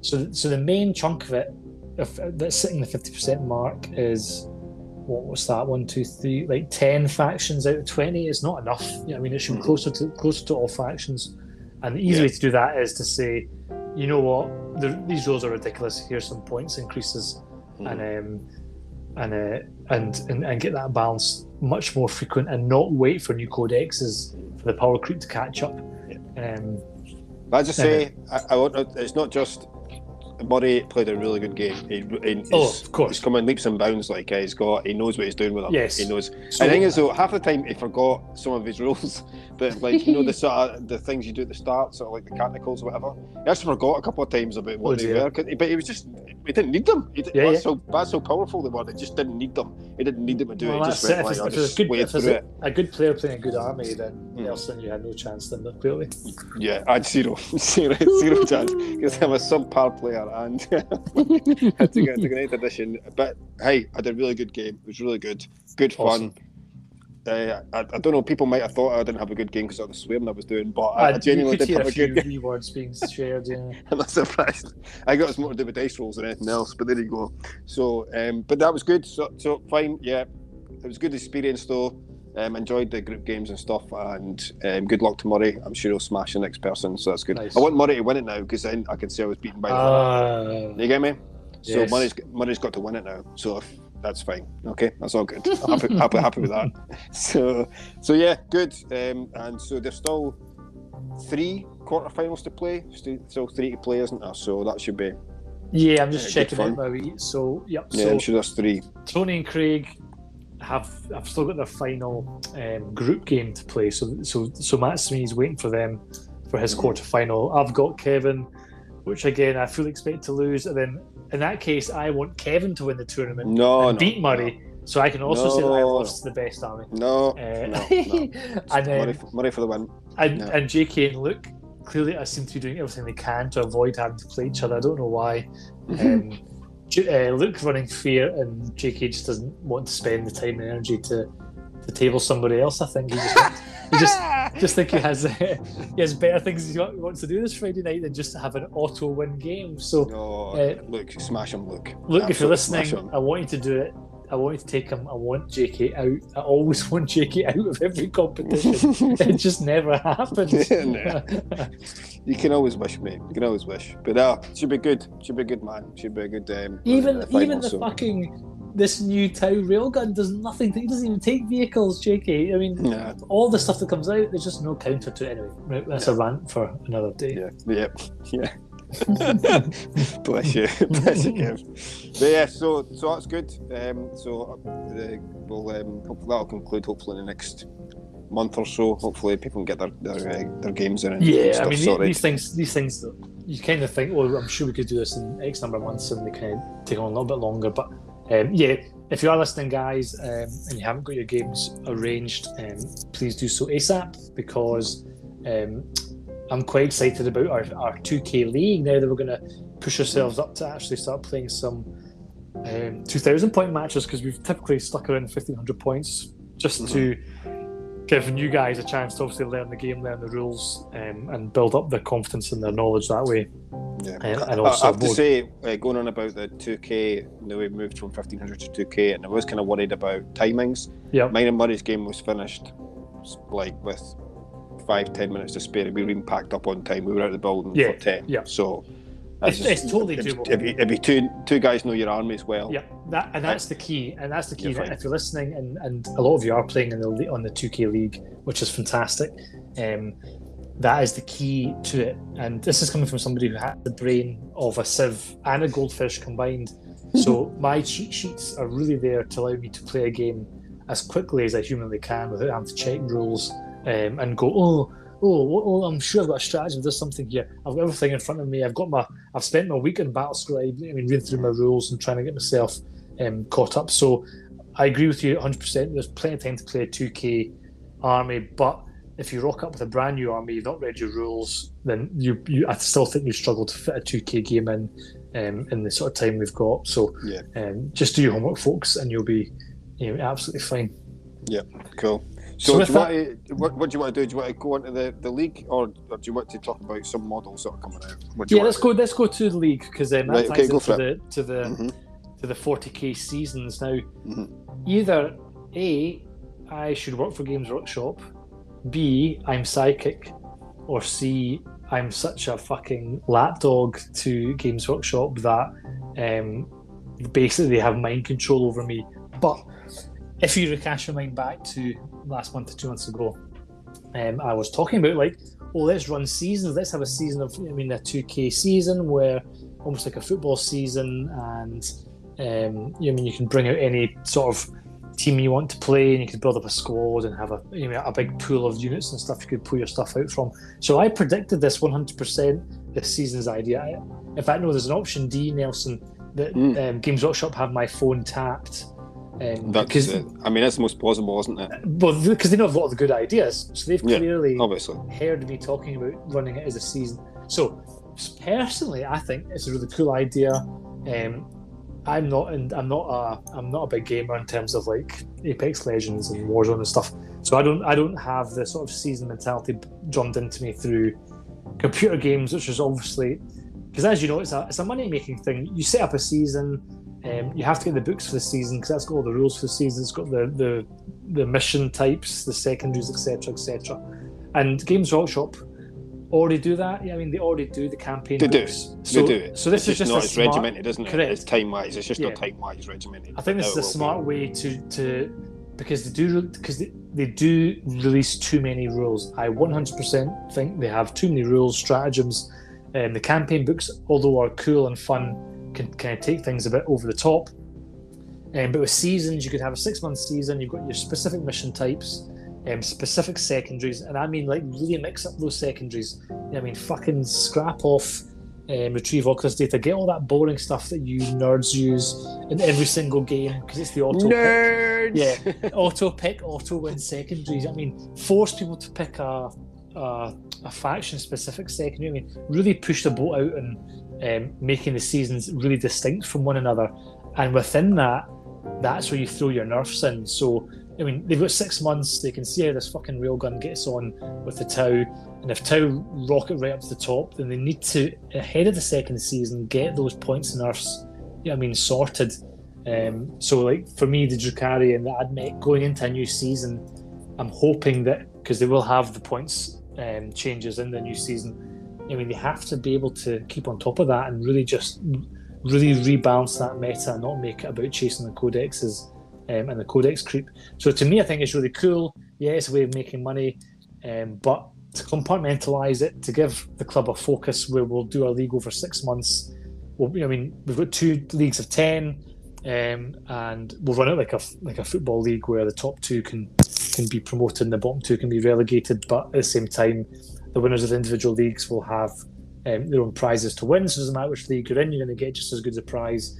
so so the main chunk of it, if, that's sitting the fifty percent mark, is what was that? One, two, three, like ten factions out of twenty is not enough. You know, I mean, it should be Mhm. closer to closer to all factions. And the easy Yeah. way to do that is to say, you know what, the, these rules are ridiculous. Here's some points increases Mhm. and um, and, uh, and and and get that balance much more frequent, and not wait for new codexes for the power creep to catch up. Um, But I just say, I, I want. It's not just Murray played a really good game. He, he, Oh, of course. he's coming leaps and bounds. Like uh, he's got, he knows what he's doing with them. Yes. he knows. so- I think is though half the time he forgot some of his (laughs) rules, but (laughs) like you know the sort of the things you do at the start, sort of like the canticles or whatever. He actually forgot a couple of times about what Oh, they were, but he was just he didn't need them. He, did- Yeah, that's yeah. how that's how powerful they were. They just didn't need them. He didn't need them to do well, it. He just it. went If like, it's, if it's just a good, if it's through a, good player playing a good army, then Hmm. Nelson, you had no chance then, clearly. Yeah, I had zero, (laughs) zero, zero (laughs) chance because I'm a subpar player and had to get to Great Edition. But hey, I did a really good game. It was really good, good fun. Uh, I, I don't know. People might have thought I didn't have a good game because of the swearing I was doing, but I, I genuinely did have a a good game. words being (laughs) shared. Yeah. I'm not surprised. I got as more to do with dice rolls than anything else, but there you go. So, um, but that was good. So, so fine. Yeah, it was a good experience though. Um, enjoyed the group games and stuff, and um, good luck to Murray. I'm sure he'll smash the next person, so that's good. Nice. I want Murray to win it now because then I can say I was beaten by. Uh, you get me? So yes. Murray's Murray's got to win it now. So if, that's fine. Okay, that's all good. I'm (laughs) happy, happy, happy with that. So, so yeah, good. Um, and so there's still three quarterfinals to play. Still, three to play, isn't there? So that should be. yeah, I'm just good checking my wee. So, yep. Yeah, so I'm sure there's three. Tony and Craig have have still got their final um, group game to play. So so so Matt Smee waiting for them for his Mhm. quarter final. I've got Kevin, which again I fully expect to lose. And then in that case, I want Kevin to win the tournament No, and no, beat Murray, so I can also say that I lost to the best army. No, Uh, no, (laughs) no. and then Murray, for, Murray for the win. and, No. and JK and Luke clearly I seem to be doing everything they can to avoid having to play each other. I don't know why. (laughs) Um, J- uh, Luke running fear and JK just doesn't want to spend the time and energy to to table somebody else. I think he just wants- he just (laughs) just think he has uh, (laughs) he has better things he wants to do this Friday night than just to have an auto win game. So No, Uh, look, smash him, look. Luke, if you're listening. I want you to do it. I want you to take him. I want JK out. I always (laughs) want JK out of every competition. it just never happens. Nah. You can always wish, mate. You can always wish. But uh, should be good. Should be good, man. Should be a good. Um, even uh, final, even the so. fucking this new Tau railgun does nothing. He doesn't even take vehicles, JK. I mean, all the stuff that comes out, there's just no counter to it anyway. Right, that's a rant for another day. yeah, (laughs) yeah, yeah. (laughs) Bless you, (laughs) bless you, Kev. But yeah, so so that's good. Um, so uh, we'll um, hopefully that'll conclude hopefully in the next month or so. Hopefully people can get their their, uh, their games in and Yeah, I mean sorted. these things, these things you kind of think, well, I'm sure we could do this in X number of months, and they kind of take on a little bit longer. But um, yeah, if you are listening, guys, um, and you haven't got your games arranged, um, please do so ASAP because um, I'm quite excited about our, our 2K league now that we're going to push ourselves up to actually start playing some um, 2,000 point matches because we've typically stuck around 1,500 points just to give you guys a chance to obviously learn the game, learn the rules, um, and build up their confidence and their knowledge that way. Yeah. I- and also I have to say, uh, going on about the 2K, you know, we moved from 1500 to 2K, and I was kind of worried about timings. Yeah. Mine and Murray's game was finished like with five, ten minutes to spare. We were even packed up on time. We were out of the building Yeah, for 10. yeah. So It's- it's totally if, doable. If, you, if two, two guys know your army as well. Yeah, that and that's the key, and that's the key. You're. If you're listening, and, and a lot of you are playing in the on the 2K league, which is fantastic. Um, that is the key to it, and this is coming from somebody who has the brain of a sieve and a goldfish combined. So (laughs) my cheat sheets are really there to allow me to play a game as quickly as I humanly can without having to check rules um, and go, oh, oh, oh, I'm sure I've got a strategy. There's something here. I've got everything in front of me. I've got my, I've spent my week in Battle Scribe. I mean, reading through my rules and trying to get myself um, caught up. So I agree with you 100%. There's plenty of time to play a 2K army, but if you rock up with a brand new army, you've not read your rules, then you, you I still think you struggle to fit a 2K game in um, in the sort of time we've got. So Yeah. um, just do your homework, folks, and you'll be you know, absolutely fine. Yeah, cool. So So, do you want to, what, what do you want to do? Do you want to go into the, the league, or, or do you want to talk about some models that are coming out? What do you Yeah, let's to go. Let's go to the league because um, that Right, ties okay, into the to the? Mhm. to the 40k seasons. Now, Mhm. either A, I should work for Games Workshop, B, I'm psychic, or C, I'm such a fucking lapdog to Games Workshop that um, basically they have mind control over me. But if you recast your mind back to last month, or two months ago, um, I was talking about like, oh, let's run seasons. Let's have a season of, I mean, a 2K season where almost like a football season, and um, I mean, you can bring out any sort of team you want to play, and you could build up a squad and have a you know, a big pool of units and stuff you could pull your stuff out from. So I predicted this 100% this season's idea. In fact, no, there's an option D, Nelson, that mm. um, Games Workshop have my phone tapped. Um, That's, uh, I mean, that's the most plausible, isn't it? Well, because they know a lot of the good ideas, so they've clearly yeah, obviously. heard me talking about running it as a season. So, personally, I think it's a really cool idea. Um, I'm not, in, I'm not a, I'm not a big gamer in terms of like Apex Legends and Warzone and stuff. So I don't, I don't have the sort of season mentality drummed into me through computer games, which is obviously because as you know, it's a, it's a money making thing. You set up a season, um, you have to get the books for the season because that's got all the rules for the season. It's got the the, the mission types, the secondaries, etc., etc. And Games Workshop already do that. Yeah, I mean they already do the campaign. They books. do. So, they do. It. So this it's is just not as smart, regimented, isn't it? Correct. It's time wise. It's just yeah. not time wise regimented. I think this is a smart be. way to to because they do because they, they do release too many rules. I 100% think they have too many rules, stratagems. Um, the campaign books, although are cool and fun, can kind of take things a bit over the top. Um, but with seasons, you could have a six month season. You've got your specific mission types, um, specific secondaries, and I mean like really mix up those secondaries. I mean, fucking scrap off um, retrieve all this data, get all that boring stuff that you nerds use in every single game because it's the auto nerds. pick. Yeah, auto pick, auto win secondaries. I mean, force people to pick a a, a faction specific secondary. I mean, really push the boat out and um, making the seasons really distinct from one another. And within that, that's where you throw your nerfs in. So I mean, they've got six months. They can see how this fucking railgun gets on with the Tau, and if Tau rocket right up to the top, then they need to ahead of the second season get those points and nerfs. You know, I mean, sorted. Um, so, like for me, the Drukhari and the Admech going into a new season, I'm hoping that because they will have the points um, changes in the new season. I mean, they have to be able to keep on top of that and really just really rebalance that meta and not make it about chasing the codexes um, and the codex creep. So to me, I think it's really cool. Yeah, it's a way of making money, um, but to compartmentalize it, to give the club a focus where we'll do our league over six months. Well, I mean, we've got two leagues of ten, um, and we'll run it like a like a football league where the top two can can be promoted and the bottom two can be relegated. But at the same time, the winners of the individual leagues will have um, their own prizes to win. So it doesn't matter which league you're in, you're going to get just as good a prize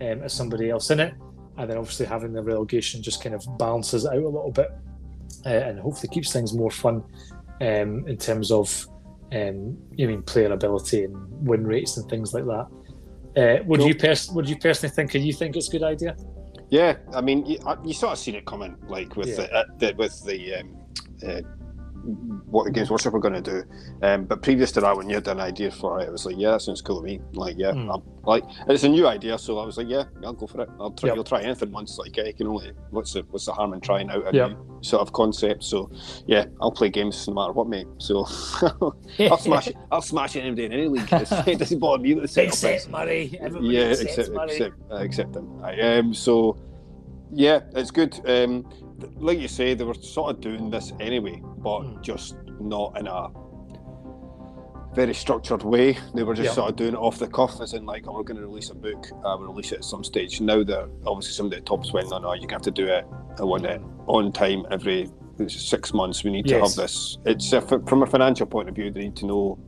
um, as somebody else in it and then obviously having the relegation just kind of balances out a little bit uh, and hopefully keeps things more fun um, in terms of um, you mean player ability and win rates and things like that. Uh, you pers- would you personally think? Do you think it's a good idea? Yeah, I mean, you, you sort of seen it coming, like with yeah. the, uh, the, with the um, uh, what the Games Workshop are going to do. Um, but previous to that, when you had an idea for it, it was like, yeah, that sounds cool to me. Like, yeah, mm. like it's a new idea, so I was like, yeah, I'll go for it. I'll try. Yep. I'll try anything once. Like, I can only what's the what's the harm in trying out a yep. new sort of concept? So, yeah, I'll play games no matter what, mate. So, (laughs) I'll smash it. I'll smash it any day in any league. it doesn't bother me the setup Except Murray. Everybody yeah, except Murray. except uh, except them. I, um, so, yeah, it's good. Um, like you say, they were sort of doing this anyway, but mm. just not in a very structured way. They were just sort of doing it off the cuff, as in like, oh, we're going to release a book, uh, we'll release it at some stage. Now that obviously some of the tops went, no, no, you have to do it. I want it on time every six months. We need yes. to have this. It's uh, from a financial point of view, they need to know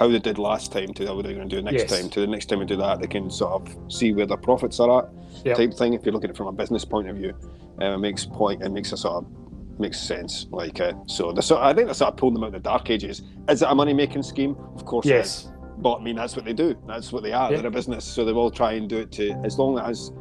how they did last time to how they're going to do next yes. time. To the next time we do that, they can sort of see where their profits are at, yep. type thing. If you look at it from a business point of view, um, it makes point. It makes a sort of makes sense. Like uh, so, the, so I think that's sort of pulling them out of the dark ages. Is it a money making scheme? Of course, yes. But I mean, that's what they do. That's what they are. They're a business, so they will try and do it to as long as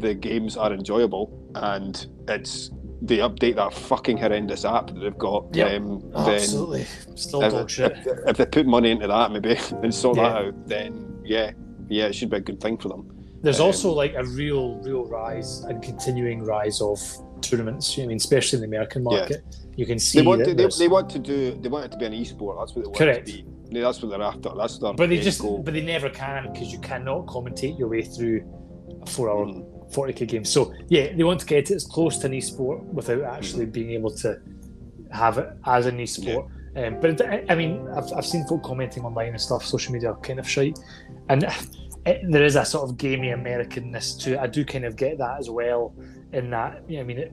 the games are enjoyable and it's they update that fucking horrendous app that they've got. Yep. Um, Absolutely, still if, dog shit. If, if, they put money into that, maybe (laughs) and sort yeah. that out, then yeah, yeah, it should be a good thing for them. There's um, also like a real, real rise and continuing rise of tournaments. I mean, especially in the American market, yeah. you can see they want to, they, they, want to do they want it to be an e-sport. That's what they want correct. it to be. That's what they're after. That's their but they just goal. but they never can because you cannot commentate your way through a four-hour, Mm. 40k games. So yeah, they want to get it as close to an esport without actually being able to have it as an esport. Um, but it, I- I mean, I've, I've seen folk commenting online and stuff, social media kind of shite, and (laughs) it, there is a sort of gamey Americanness to it. I do kind of get that as well. In that, you know, I mean, it,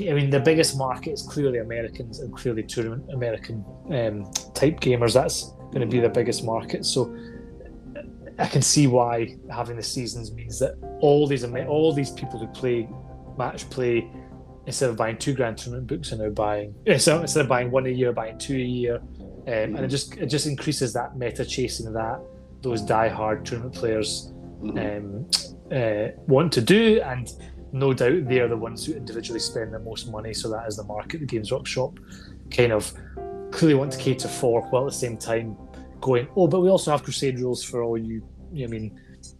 I mean, the biggest market is clearly Americans and clearly tournament American um, type gamers. That's going to be the biggest market. So I can see why having the seasons means that all these all these people who play match play instead of buying two grand tournament books are now buying eh, so instead of buying one a year, buying two a year, um, and it just it just increases that meta chasing that those die-hard tournament players Mhm. um, uh, want to do, and no doubt they are the ones who individually spend the most money. So that is the market the Games Workshop kind of clearly want to cater for, while at the same time going, oh, but we also have Crusade rules for all you, I mean,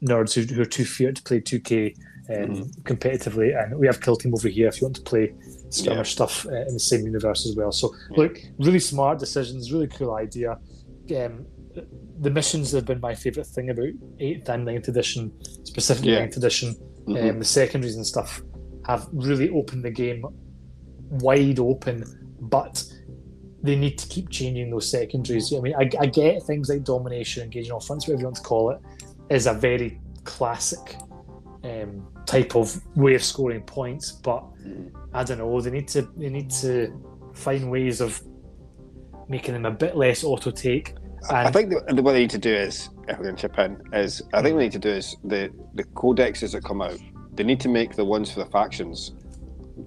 nerds who, who are too feared to play 2K um, competitively, and we have Kill Team over here if you want to play skirmish Yeah. stuff uh, in the same universe as well. So look, really smart decisions, really cool idea. Um, the missions have been my favourite thing about eighth and ninth edition, specifically Yeah. ninth edition. Mhm. Um, the secondaries and stuff have really opened the game wide open, but they need to keep changing those secondaries. I mean, I, I get things like domination, engaging fronts, whatever you want to call it, is a very classic um, type of way of scoring points. But. I don't know. They need to they need to find ways of making them a bit less auto take. I think the, the what they need to do is, if we can chip in, is I think what they need to do is the the codexes that come out. They need to make the ones for the factions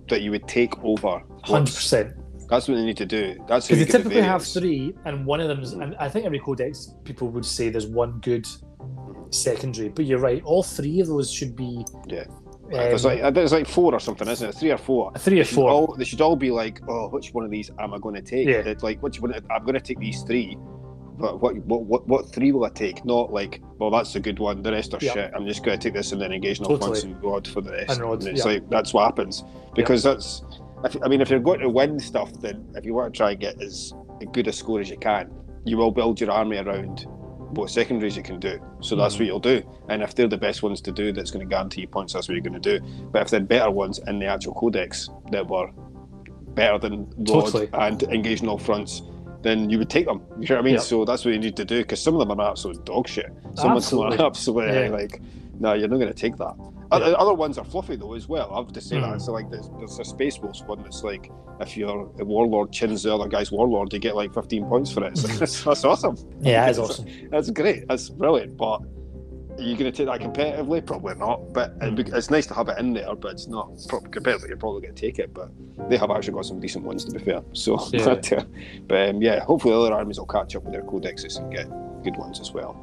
that you would take over. hundred percent. That's what they need to do. That's Because you they typically have three, and one of them is, and I think every codex people would say there's one good secondary. But you're right, all three of those should be. Yeah. Um, there's like there's like four or something, isn't it? Three or four. three or They four. all- they should all be like, oh, which one of these am I going to take? Yeah. They'd like, which one? I'm going to take these three. But what, what what what three will I take? Not like, well, that's a good one. The rest are Yeah. shit. I'm just going to take this and then engage no Totally. points and rod for the rest. And rod, it's yeah. like that's what happens because that's. If, I mean, if you're going to win stuff, then if you want to try and get as good a score as you can, you will build your army around what secondaries you can do. So that's Mhm. what you'll do. And if they're the best ones to do, that's going to guarantee you points. That's what you're going to do. But if they're better ones in the actual codex that were better than Totally. and engaging all fronts, then you would take them. You know what I mean? Yep. So that's what you need to do because some of them are absolute dog shit. Some of them (laughs) Absolutely. are absolutely Yeah. like, no, you're not going to take that. Other, other ones are fluffy though as well. I have to say Mhm. that. So like there's, there's a Space Wolves one that's like if your warlord chins the other guy's warlord, you get like 15 points for it. (laughs) Mhm. that's, that's awesome. yeah, that's awesome. That's great. That's brilliant. But are you going to take that competitively? Probably not. But it'd it's nice to have it in there. But it's not competitively. You're probably going to take it. But they have actually got some decent ones to be fair. So, Yeah. (laughs) but um, yeah, hopefully the other armies will catch up with their codexes and get good ones as well.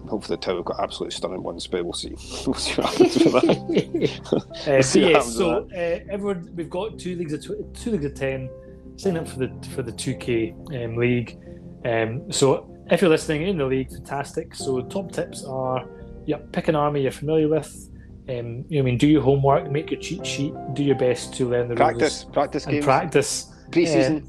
And hopefully the Tau got absolutely stunning ones, but we'll see. (laughs) we'll see what (laughs) happens with that. (laughs) uh, We'll see so what yeah, happens so uh, everyone, we've got two leagues of tw- two leagues of ten. Sign up for the for the two K um, league. Um, so if you're listening in the league, fantastic. So top tips are, yeah, pick an army you're familiar with. Um, you know, I mean, do your homework, make your cheat sheet, do your best to learn the Practice, rules practice and games, practice. pre-season.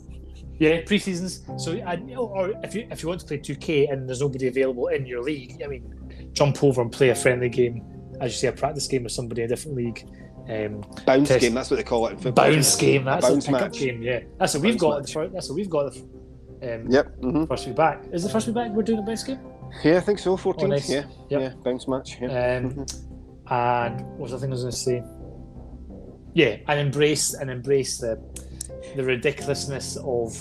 Yeah, pre-seasons. So, I, or if you if you want to play 2K and there's nobody available in your league, I mean, jump over and play a friendly game, as you say, a practice game with somebody in a different league. Um, bounce test- game. That's what they call it in football. bounce game. That's bounce a pickup match. game. Yeah, that's what we've got. match. That's what we've got. Um, Yep. hmm First week back. Is the first week back? We're doing a bounce game. Yeah, I think so. 14th. Oh, nice. Yeah. Yep. Yeah. Bounce match. Yeah. Um, and what was the thing I was going to say? Yeah, and embrace and embrace the the ridiculousness of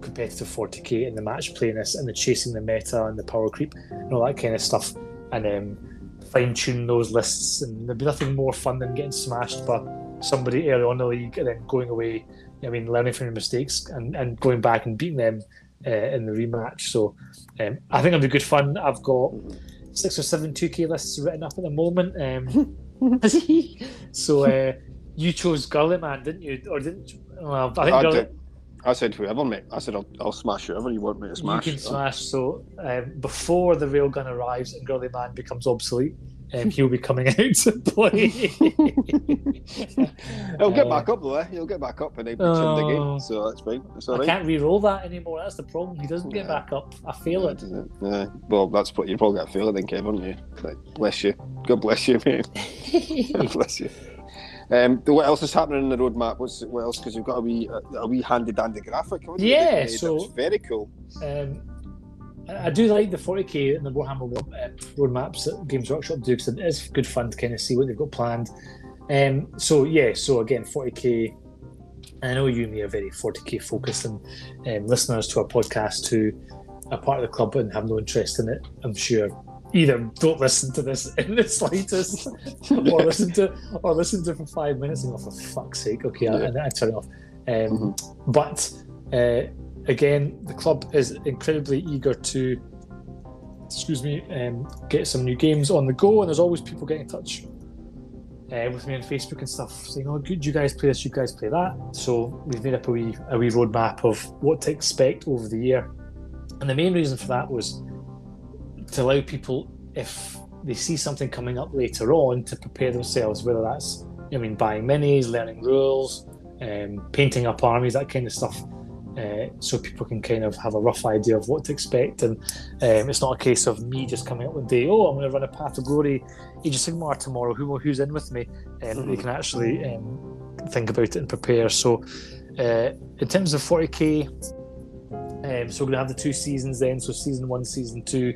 competitive 40k and the match playness and the chasing the meta and the power creep and all that kind of stuff, and um, fine tune those lists. And there'd be nothing more fun than getting smashed by somebody early on in the league and then going away. I mean, learning from your mistakes and, and going back and beating them uh, in the rematch. So um, I think it'll be good fun. I've got six or seven 2K lists written up at the moment. Um, (laughs) (laughs) so uh, you chose Guilliman, didn't you? Or didn't you? Well, I think I, Gullet. I said whoever, mate. I said I'll, I'll smash whoever you want me to you smash. can smash. So um, before the railgun arrives and Guilliman becomes obsolete, um, he'll be coming (laughs) out to play. (laughs) He'll get back up though. Eh? He'll get back up and he'll uh, the game, oh. so that's fine. That's all I right. can't re-roll that anymore. That's the problem. He doesn't get back up. I fail it. it. Yeah. Well, that's what you probably got to fail it then, Kevin. You. Like, bless you. God bless you, mate. (laughs) bless you. Um, what else is happening in the roadmap? What's what else? Because you've got a wee a wee handy dandy graphic. Yeah, so very cool. Um, I do like the 40k and the Warhammer uh, roadmaps that Games Workshop do because it is good fun to kind of see what they've got planned. Um, so yeah, so again, 40k. I know you and me are very 40k focused, and um, listeners to our podcast who are part of the club and have no interest in it, I'm sure either don't listen to this (laughs) in the slightest, or listen to or listen to it for five minutes and go for fuck's sake, okay, yeah. and I, I turn it off. Um, mm-hmm. But uh, again, the club is incredibly eager to, excuse me, um, get some new games on the go, and there's always people getting in touch uh, with me on Facebook and stuff, saying, "Oh, good, you guys play this, you guys play that." So we've made up a wee a wee roadmap of what to expect over the year, and the main reason for that was to allow people, if they see something coming up later on, to prepare themselves, whether that's I mean buying minis, learning rules, um, painting up armies, that kind of stuff uh, so people can kind of have a rough idea of what to expect. And um, it's not a case of me just coming up one day, oh, I'm going to run a Path of Glory Age of Sigmar tomorrow. Who who's in with me? And um, they can actually um, think about it and prepare. So uh, in terms of 40k, um, so we're going to have the two seasons then. So season one, season two.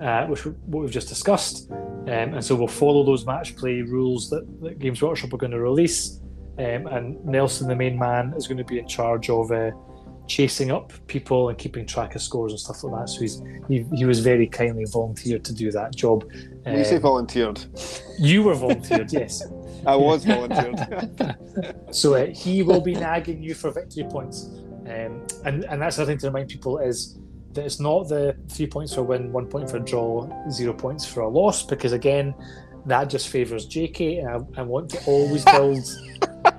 Uh, which what we've just discussed, um, and so we'll follow those match play rules that, that Games Workshop are going to release. Um, and Nelson, the main man, is going to be in charge of uh, chasing up people and keeping track of scores and stuff like that. So he's he, he was very kindly volunteered to do that job. When you say um, volunteered, you were volunteered, (laughs) yes. I was volunteered. (laughs) so uh, he will be nagging you for victory points, um, and and that's the thing to remind people is that it's not the three points for a win, one point for a draw, zero points for a loss, because again, that just favours JK, and I, I want to always build.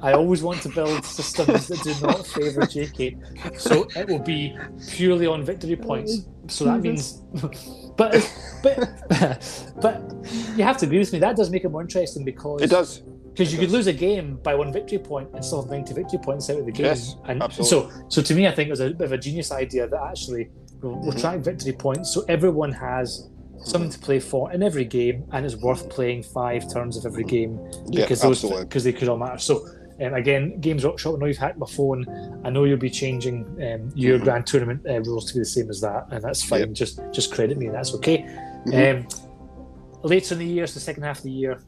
I always want to build systems that do not favour JK. So it will be purely on victory points. So that means, (laughs) but but (laughs) but you have to agree with me. That does make it more interesting because it does. Because you could lose a game by one victory point and still have 90 victory points out of the game. Yes, and absolutely. So, so to me, I think it was a bit of a genius idea that actually we'll, we'll mm-hmm. track victory points so everyone has something to play for in every game, and it's worth playing five turns of every game because yeah, those because they could all matter. So. Um, again, Games Workshop. I know you've hacked my phone. I know you'll be changing um, your mm-hmm. grand tournament uh, rules to be the same as that, and that's fine. Yep. Just just credit me, that's okay. Mm-hmm. Um, later in the year, so the second half of the year,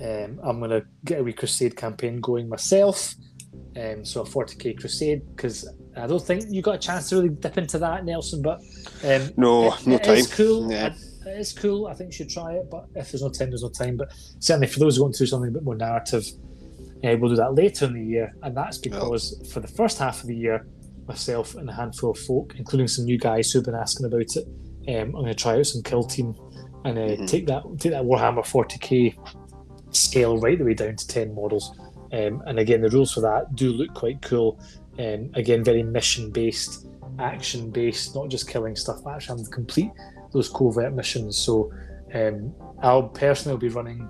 um, I'm gonna get a wee crusade campaign going myself. Um, so a 40k crusade because I don't think you got a chance to really dip into that, Nelson. But um, no, it, no it time. Is cool. Yeah. It is cool. I think you should try it. But if there's no time, there's no time. But certainly for those who want to do something a bit more narrative, uh, we'll do that later in the year. And that's because oh. for the first half of the year, myself and a handful of folk, including some new guys who've been asking about it, um, I'm going to try out some kill team and uh, mm-hmm. take that take that Warhammer 40k scale right the way down to 10 models. Um, and again, the rules for that do look quite cool. Um, again, very mission based, action based, not just killing stuff, but actually having to complete those covert missions. So um, I'll personally be running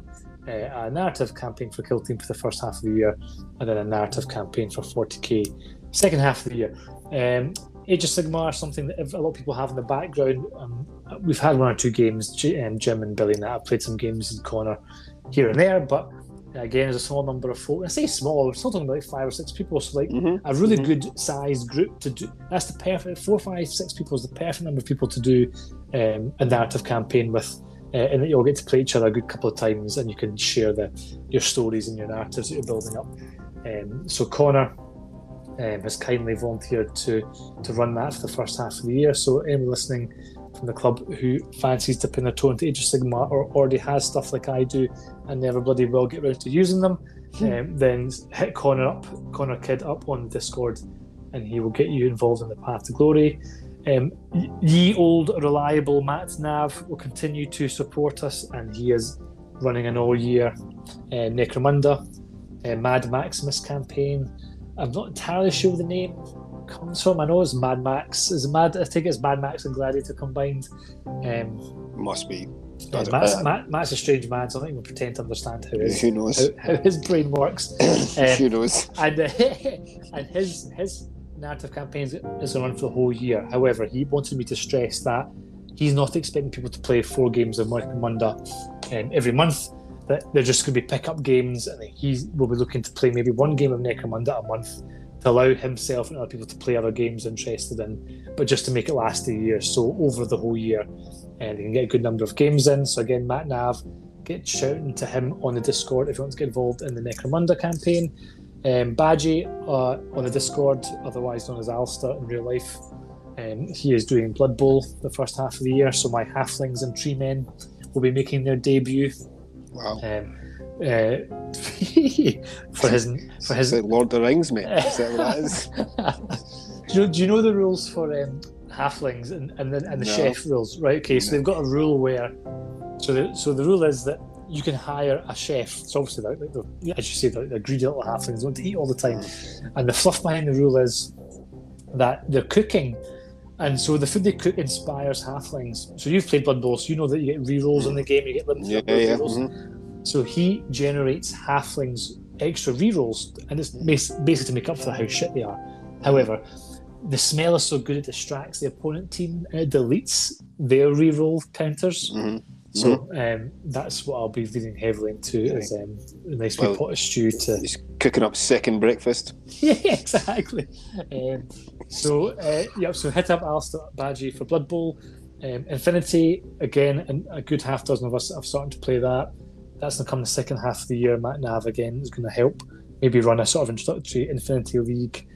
uh, a narrative campaign for Kill Team for the first half of the year, and then a narrative campaign for 40k second half of the year. Um, Age of Sigmar, something that a lot of people have in the background. Um, we've had one or two games, um, Jim and Billy and I have played some games in Connor here and there, but again, there's a small number of folk. I say small, we're still talking about like five or six people. So like mm-hmm. a really mm-hmm. good sized group to do. That's the perfect four, five, six people is the perfect number of people to do um, a narrative campaign with. Uh, and that you'll get to play each other a good couple of times, and you can share the your stories and your narratives that you're building up. Um, so Connor um, has kindly volunteered to to run that for the first half of the year. So anyone listening from the club who fancies dipping their toe into Age of Sigmar or already has stuff like I do and never bloody will get around to using them, hmm. um, then hit Connor up, Connor Kid up on Discord, and he will get you involved in the path to glory. Um, ye old reliable Matt Nav will continue to support us, and he is running an all year uh, Necromunda, uh, Mad Maximus campaign. I'm not entirely sure of the name comes from. I know it's Mad Max. Is Mad? I think it's Mad Max and Gladiator combined. Um, Must be. Uh, Matt's, Matt, Matt's a strange man, so I'm not even pretend to understand how his, Who knows? how, how his brain works. (coughs) Who knows? and uh, (laughs) and his his narrative campaign is going to run for the whole year. However, he wanted me to stress that he's not expecting people to play four games of Necromunda um, every month. That they're just going to be pickup games, and he will be looking to play maybe one game of Necromunda a month to allow himself and other people to play other games interested in, but just to make it last a year. So over the whole year, and they can get a good number of games in. So again, Matt Nav, get shouting to him on the Discord if you want to get involved in the Necromunda campaign. Um, Badgie uh, on the Discord, otherwise known as Alistair in real life. Um, he is doing Blood Bowl the first half of the year, so my halflings and tree men will be making their debut. Wow. Um, uh, (laughs) for his for his like Lord of the Rings, mate. Is that what that is? (laughs) do, you, do you know the rules for um, halflings and and the, and the No. chef rules? Right. Okay. So No. they've got a rule where, so the so the rule is that you can hire a chef. It's obviously like, like the, as you say, the, the greedy little halflings want to eat all the time, and the fluff behind the rule is that they're cooking. And so the food they cook inspires halflings. So you've played Blood Bowl, so you know that you get rerolls in the game. You get limited Yeah, yeah. rerolls. So he generates halflings extra rerolls, and it's basically to make up for how shit they are. However, the smell is so good it distracts the opponent team and it deletes their reroll counters. Mhm. So um, that's what I'll be leaning heavily into is um, a nice Well- pot of stew to He's cooking up second breakfast. (laughs) yeah, exactly. Um, so, uh, yep, so hit up Alistair Badgie for Blood Bowl. Um, Infinity, again, and a good half dozen of us have started to play that. That's going to come the second half of the year. Matt Nav, again, is going to help maybe run a sort of introductory Infinity League.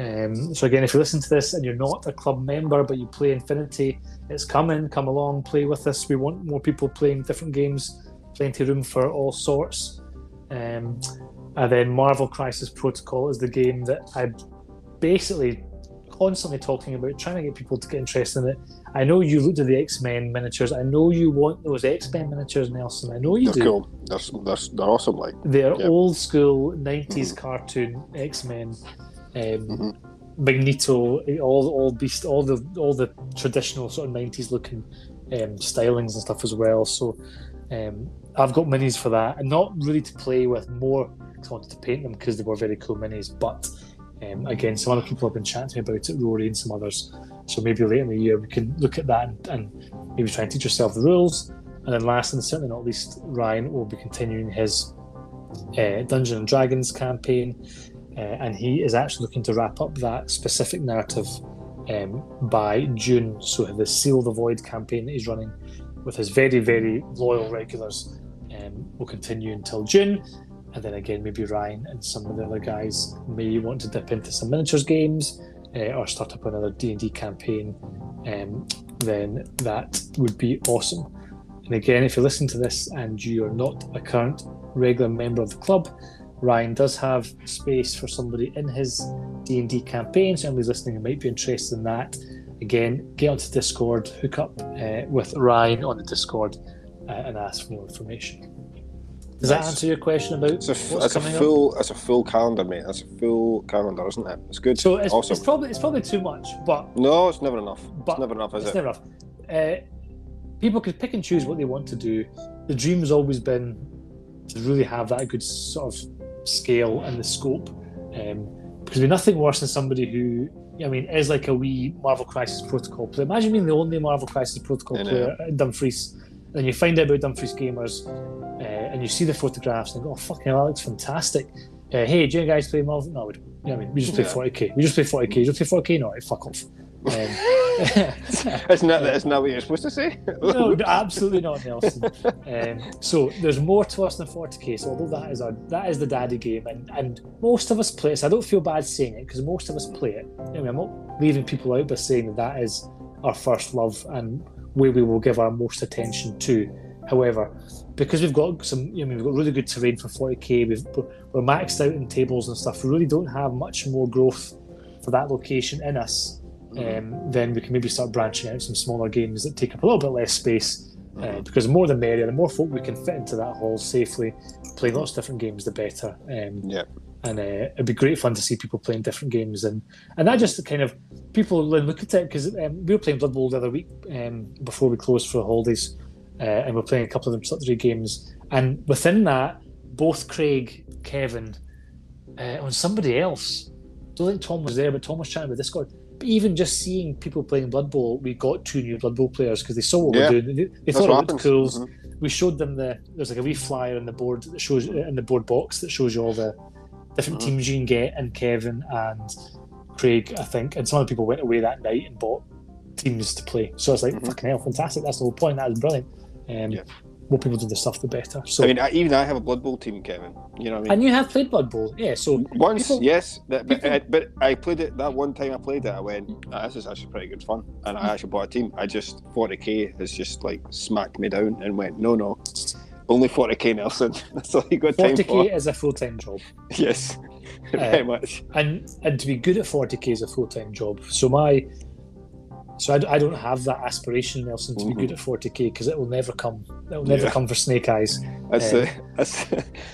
Um, so, again, if you listen to this and you're not a club member but you play Infinity, it's coming. Come along, play with us. We want more people playing different games, plenty of room for all sorts. Um, and then Marvel Crisis Protocol is the game that I basically constantly talking about, trying to get people to get interested in it. I know you looked at the X Men miniatures. I know you want those X Men miniatures, Nelson. I know you They're do. cool. They're, they're, they're awesome. Like, They're Yeah. old school '90s cartoon X Men. Um, Mhm. Magneto, all all beast, all the all the traditional sort of '90s looking um, stylings and stuff as well. So um, I've got minis for that, and not really to play with more. 'cause I wanted to paint them because they were very cool minis. But um, again, some other people have been chatting to me about it, Rory and some others. So maybe later in the year we can look at that and, and maybe try and teach yourself the rules. And then last and certainly not least, Ryan will be continuing his uh, Dungeon and Dragons campaign, uh, and he is actually looking to wrap up that specific narrative um, by June. So the Seal the Void campaign that he's running with his very very loyal regulars um, will continue until June. And then again, maybe Ryan and some of the other guys may want to dip into some miniatures games uh, or start up another D and D campaign. Um, then that would be awesome. And again, if you listen to this and you are not a current regular member of the club, Ryan does have space for somebody in his D and D campaign. So somebody's listening who might be interested in that. Again, get onto Discord, hook up uh, with Ryan on the Discord, uh, and ask for more information. Does that answer your question about it's a, it's a coming up? full it's a full calendar, mate. That's a full calendar, isn't it? It's good. So it's, awesome. it's probably it's probably too much, but no, it's never enough. But it's never enough, is it's it? never enough. Uh, people could pick and choose what they want to do. The dream has always been to really have that good sort of scale and the scope. Um, because there's nothing worse than somebody who, I mean, is like a wee Marvel Crisis Protocol player. Imagine being the only Marvel Crisis Protocol player at Dumfries, and you find out about Dumfries Gamers, uh, and you see the photographs and go, "Oh fucking hell, that looks fantastic." Uh, hey, do you guys play Marvel? No, we don't. You know what I mean, we just play Yeah. 40k. We just play 40k. You just play 40k? No, right, fuck off. Um, (laughs) Isn't that, isn't that what you're supposed to say? no, (laughs) no, absolutely not, Nelson. Um, so there's more to us than 40k. So although that is our that is the daddy game, and and most of us play it. So I don't feel bad saying it because most of us play it. I mean, I'm not leaving people out by saying that that is our first love and where we will give our most attention to. However, because we've got some, you know, we've got really good terrain for 40k. We've we're maxed out in tables and stuff. We really don't have much more growth for that location in us. Um, then we can maybe start branching out some smaller games that take up a little bit less space uh, because the more the merrier, the more folk we can fit into that hall safely, playing lots of different games, the better. Um, Yeah. And uh, it'd be great fun to see people playing different games, and and that just kind of people then look at it because um, we were playing Blood Bowl the other week um, before we closed for the holidays, uh, and we're playing a couple of them introductory games. And within that, both Craig, Kevin, uh, and somebody else. I don't think Tom was there, but Tom was chatting with Discord. But even just seeing people playing Blood Bowl, we got two new Blood Bowl players because they saw what Yeah. we we're doing. They, they thought it what looked happens. cool. Mhm. We showed them the there's like a wee flyer in the board that shows in the board box that shows you all the different Mhm. teams you can get. And Kevin and Craig, I think, and some of the people went away that night and bought teams to play. So it's like Mhm. fucking hell, fantastic. That's the whole point. That is brilliant. Um, Yeah. More people do the stuff, the better. So, I mean, I, even I have a Blood Bowl team, Kevin. You know what I mean? and you have played Blood Bowl, yeah. So Once, people- yes, that, but, people- I, but I played it that one time. I played it. I went, "Ah, "This is actually pretty good fun," and I actually bought a team. I just 40k has just like smacked me down and went, "No, no, only 40k, Nelson. (laughs) That's all you got time for. 40k is a full time job, Yes, (laughs) Uh, very much. and and to be good at 40k is a full time job. So my so I, I don't have that aspiration, Nelson, to be Mhm. good at 40k because it will never come. It will never Yeah. come for Snake Eyes. That's uh, the that's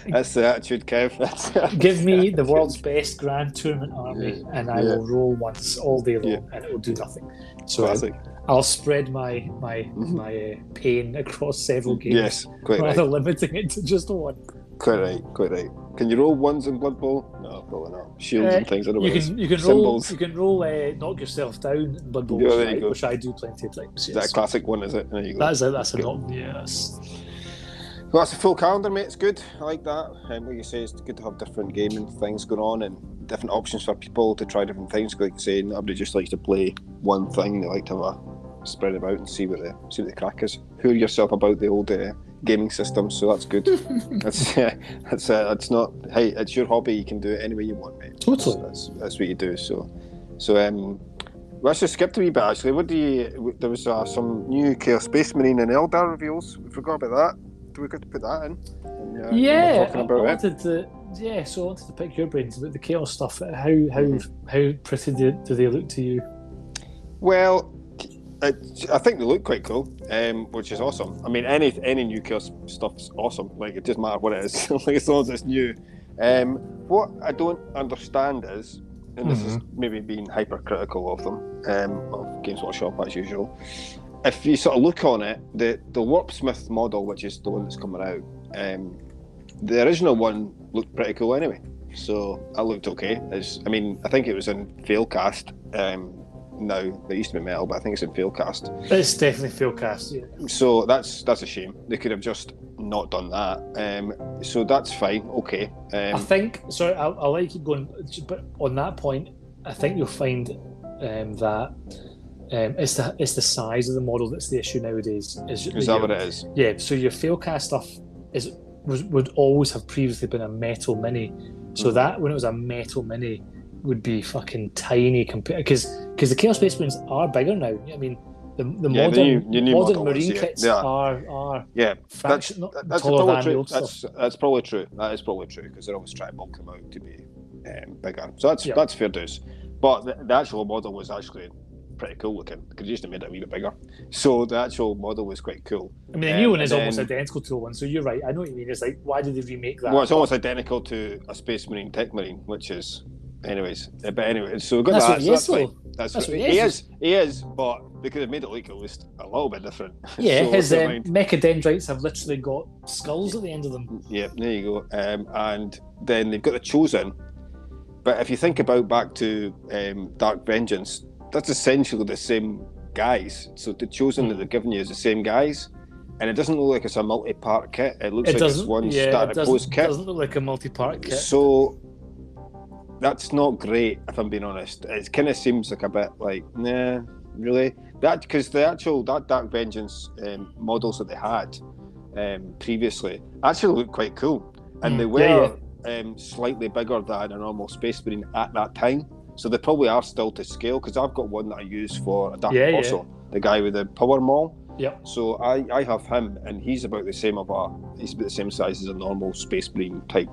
that's the attitude, Kev. (laughs) That's Give me the world's best grand tournament army, and I Yeah. will roll once all day long, Yeah. and it will do nothing. So classic. I'll spread my my Mhm. my uh, pain across several games, Yes, quite rather right. limiting it to just one. Quite right. Quite right. Can you roll ones in Blood Bowl? No, probably not. Shields Uh, and things. I don't You what can you can Symbols. roll you can roll uh, knock yourself down in Blood Bowl, Yeah, which, I, which I do plenty of times. Is that a classic one? Is it? There you go. That is a, that's a Good. knock. Yes. Well, that's a full calendar, mate. It's good. I like that. And like you say, it's good to have different gaming things going on and different options for people to try different things. Like you say, nobody just likes to play one thing. They like to have a spread about and see what the see what the crack is. Hear yourself about the old uh, gaming system, so that's good. (laughs) that's (laughs) uh, that's uh, that's not. Hey, it's your hobby. You can do it any way you want, mate. Totally. That's that's what you do. So, so um. Let's just skip a wee bit actually. What do you? There was uh, some new Chaos Space Marine and Eldar reveals. We forgot about that. Do we got to put that in? And, uh, yeah, we're I, talking about it. wanted to. Yeah, so I wanted to pick your brains about the chaos stuff. How how Mhm. how pretty do, do they look to you? Well, I, I think they look quite cool, um, which is awesome. I mean, any any new chaos stuff's awesome. Like it doesn't matter what it is, (laughs) like as long as it's new. Um, what I don't understand is, and this is maybe being hypercritical of them, um, of Games Workshop as usual. If you sort of look on it, the the Warpsmith model, which is the one that's coming out, um, the original one looked pretty cool anyway. So that looked okay. It's, I mean, I think it was in Failcast. Um, now it used to be metal, but I think it's in Failcast. It's definitely full cast. Yeah. So that's that's a shame. They could have just not done that. Um, so that's fine. Okay. I Um, think. Sorry, I, I like keep going, but on that point, I think you'll find um, that um, it's the it's the size of the model that's the issue nowadays. Is, is that what it is? Yeah. So your failcast stuff is was, would always have previously been a metal mini. So Mhm. that when it was a metal mini would be fucking tiny compared because because the Chaos Space Marines are bigger now. I mean. The, the Yeah, the modern, new- the new modern marine yeah, kits they are. are Yeah, fraction not That- that's probably true. That's that's probably true. That is probably true because they're always trying to bulk them out to be um, bigger. So that's Yeah. that's fair dues. But the, the actual model was actually pretty cool looking. Could just have made it a wee bit bigger. So the actual model was quite cool. I mean, the Um, new one is and almost identical to the one, so you're right. I know what you mean. It's like, why did they remake that? Well, it's almost identical to a Space Marine Tech Marine, which is, anyways. uh, But anyway, so we've got That's that. what so is, that's though. That's, That's what, what he, is. He is, but they could have made it look at least a little bit different. (laughs) Yeah, So his um, mechadendrites have literally got skulls at the end of them. Yeah, there you go. Um, and then they've got the Chosen. But if you think about back to um, Dark Vengeance, that's essentially the same guys. So the Chosen Hmm. that they're giving you is the same guys. And it doesn't look like it's a multi-part kit. It looks It like it's one yeah, it post kit. doesn't look like a multi-part kit. So that's not great, if I'm being honest. It kind of seems like a bit like, nah, really. That because the actual that Dark Vengeance um, models that they had um, previously actually looked quite cool, and Mm, they yeah, were Um, slightly bigger than a normal Space Marine at that time. So they probably are still to scale because I've got one that I use for a Dark Yeah, yeah. Apostle, the guy with the power maul. Yep. So I, I have him, and he's about the same of a he's about the same size as a normal Space Marine type.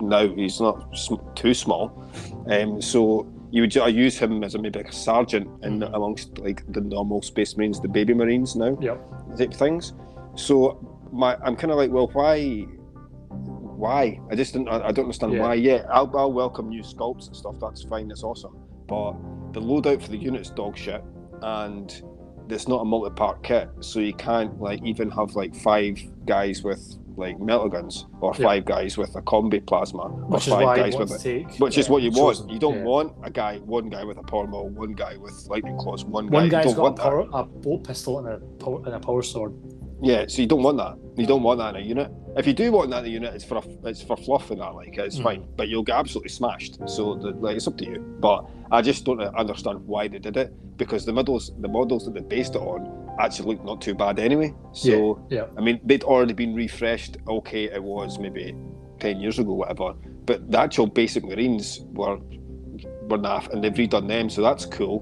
Now he's not sm- too small, um, so you would I use him as a maybe like a sergeant in Mhm. amongst like the normal Space Marines, the baby Marines now Yep. type things. So my I'm kind of like, well, why? Why? I just didn't. I, I don't understand Yeah. why. Yeah, I'll, I'll welcome new sculpts and stuff. That's fine. That's awesome. But the loadout for the unit's dog shit, and it's not a multi-part kit, so you can't like even have like five guys with like melta guns or Yeah. five guys with a combi plasma or Which is five guys with a, take. Which is what you chosen. want. You don't Yeah. want a guy, one guy with a power maul, one guy with lightning claws, one guy. One you guy's got a, power, a bolt pistol and a power, and a power sword. Yeah, so you don't want that. You don't want that in a unit. If you do want that in a unit, it's for a, it's for fluff and that. Like it's Mm. fine, but you'll get absolutely smashed. So the, like it's up to you. But I just don't understand why they did it because the models the models that they based it on actually look not too bad anyway. So Yeah, I mean they'd already been refreshed. Okay, it was maybe ten years ago, whatever. But the actual basic Marines were were naff, and they've redone them, so that's cool.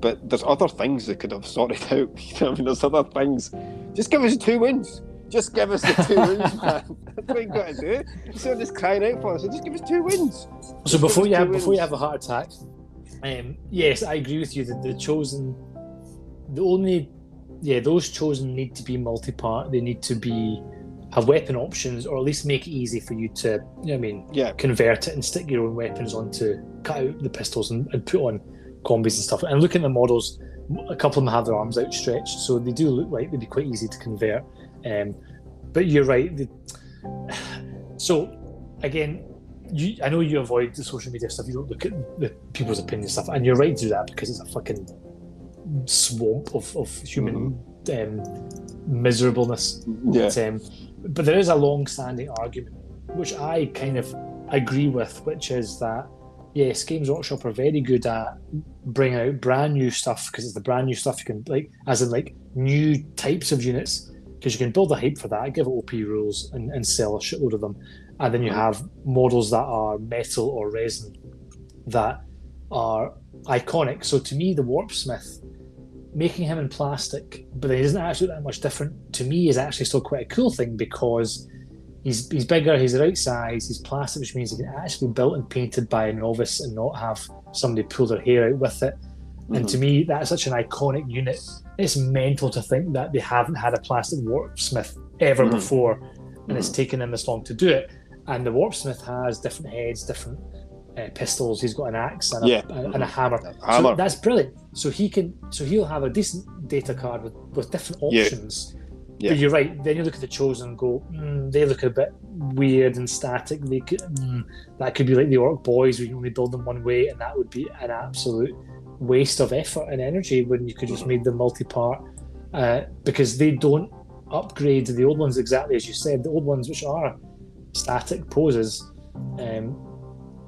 But there's other things they could have sorted (laughs) out. You know I mean, there's other things. Just give us two wins. Just give us the two (laughs) wins, man. That's what you got to do. So just crying out for us. So just give us two wins. So before you have two before you have a heart attack, um, yes, I agree with you that the chosen, the only, yeah, those chosen need to be multi-part. They need to be have weapon options, or at least make it easy for you to, you know, I mean, Yeah, convert it and stick your own weapons onto, cut out the pistols and, and put on combis and stuff. And looking at the models, a couple of them have their arms outstretched, so they do look like they'd be quite easy to convert. Um, but you're right. The, (sighs) so again, you, I know you avoid the social media stuff. You don't look at the people's opinion stuff, and you're right to do that because it's a fucking swamp of, of human um, miserableness. yeah, But, um, but there is a long-standing argument, which I kind of agree with, which is that yes, Games Workshop are very good at bringing out brand new stuff because it's the brand new stuff you can like, as in like new types of units, because you can build a hype for that, give it OP rules, and, and sell a shitload of them, and then you have models that are metal or resin that are iconic. So to me, the Warpsmith making him in plastic, but he it isn't actually that much different. To me, is actually still quite a cool thing because he's he's bigger, he's the right size, he's plastic, which means he can actually be built and painted by a novice and not have somebody pull their hair out with it. And to me, that's such an iconic unit. It's mental to think that they haven't had a plastic warpsmith ever Mhm. before, and it's taken them this long to do it. And the warpsmith has different heads, different uh, pistols. He's got an axe and a, Yeah. and a hammer. Hammer. So that's brilliant. So he can, so he'll have a decent data card with, with different options. Yeah. But you're right. Then you look at the chosen and go, mm, they look a bit weird and static. They could, mm, that could be like the Ork Boyz, where you only build them one way, and that would be an absolute waste of effort and energy when you could just make them multi-part. Uh, because they don't upgrade the old ones exactly as you said. The old ones, which are static poses, um,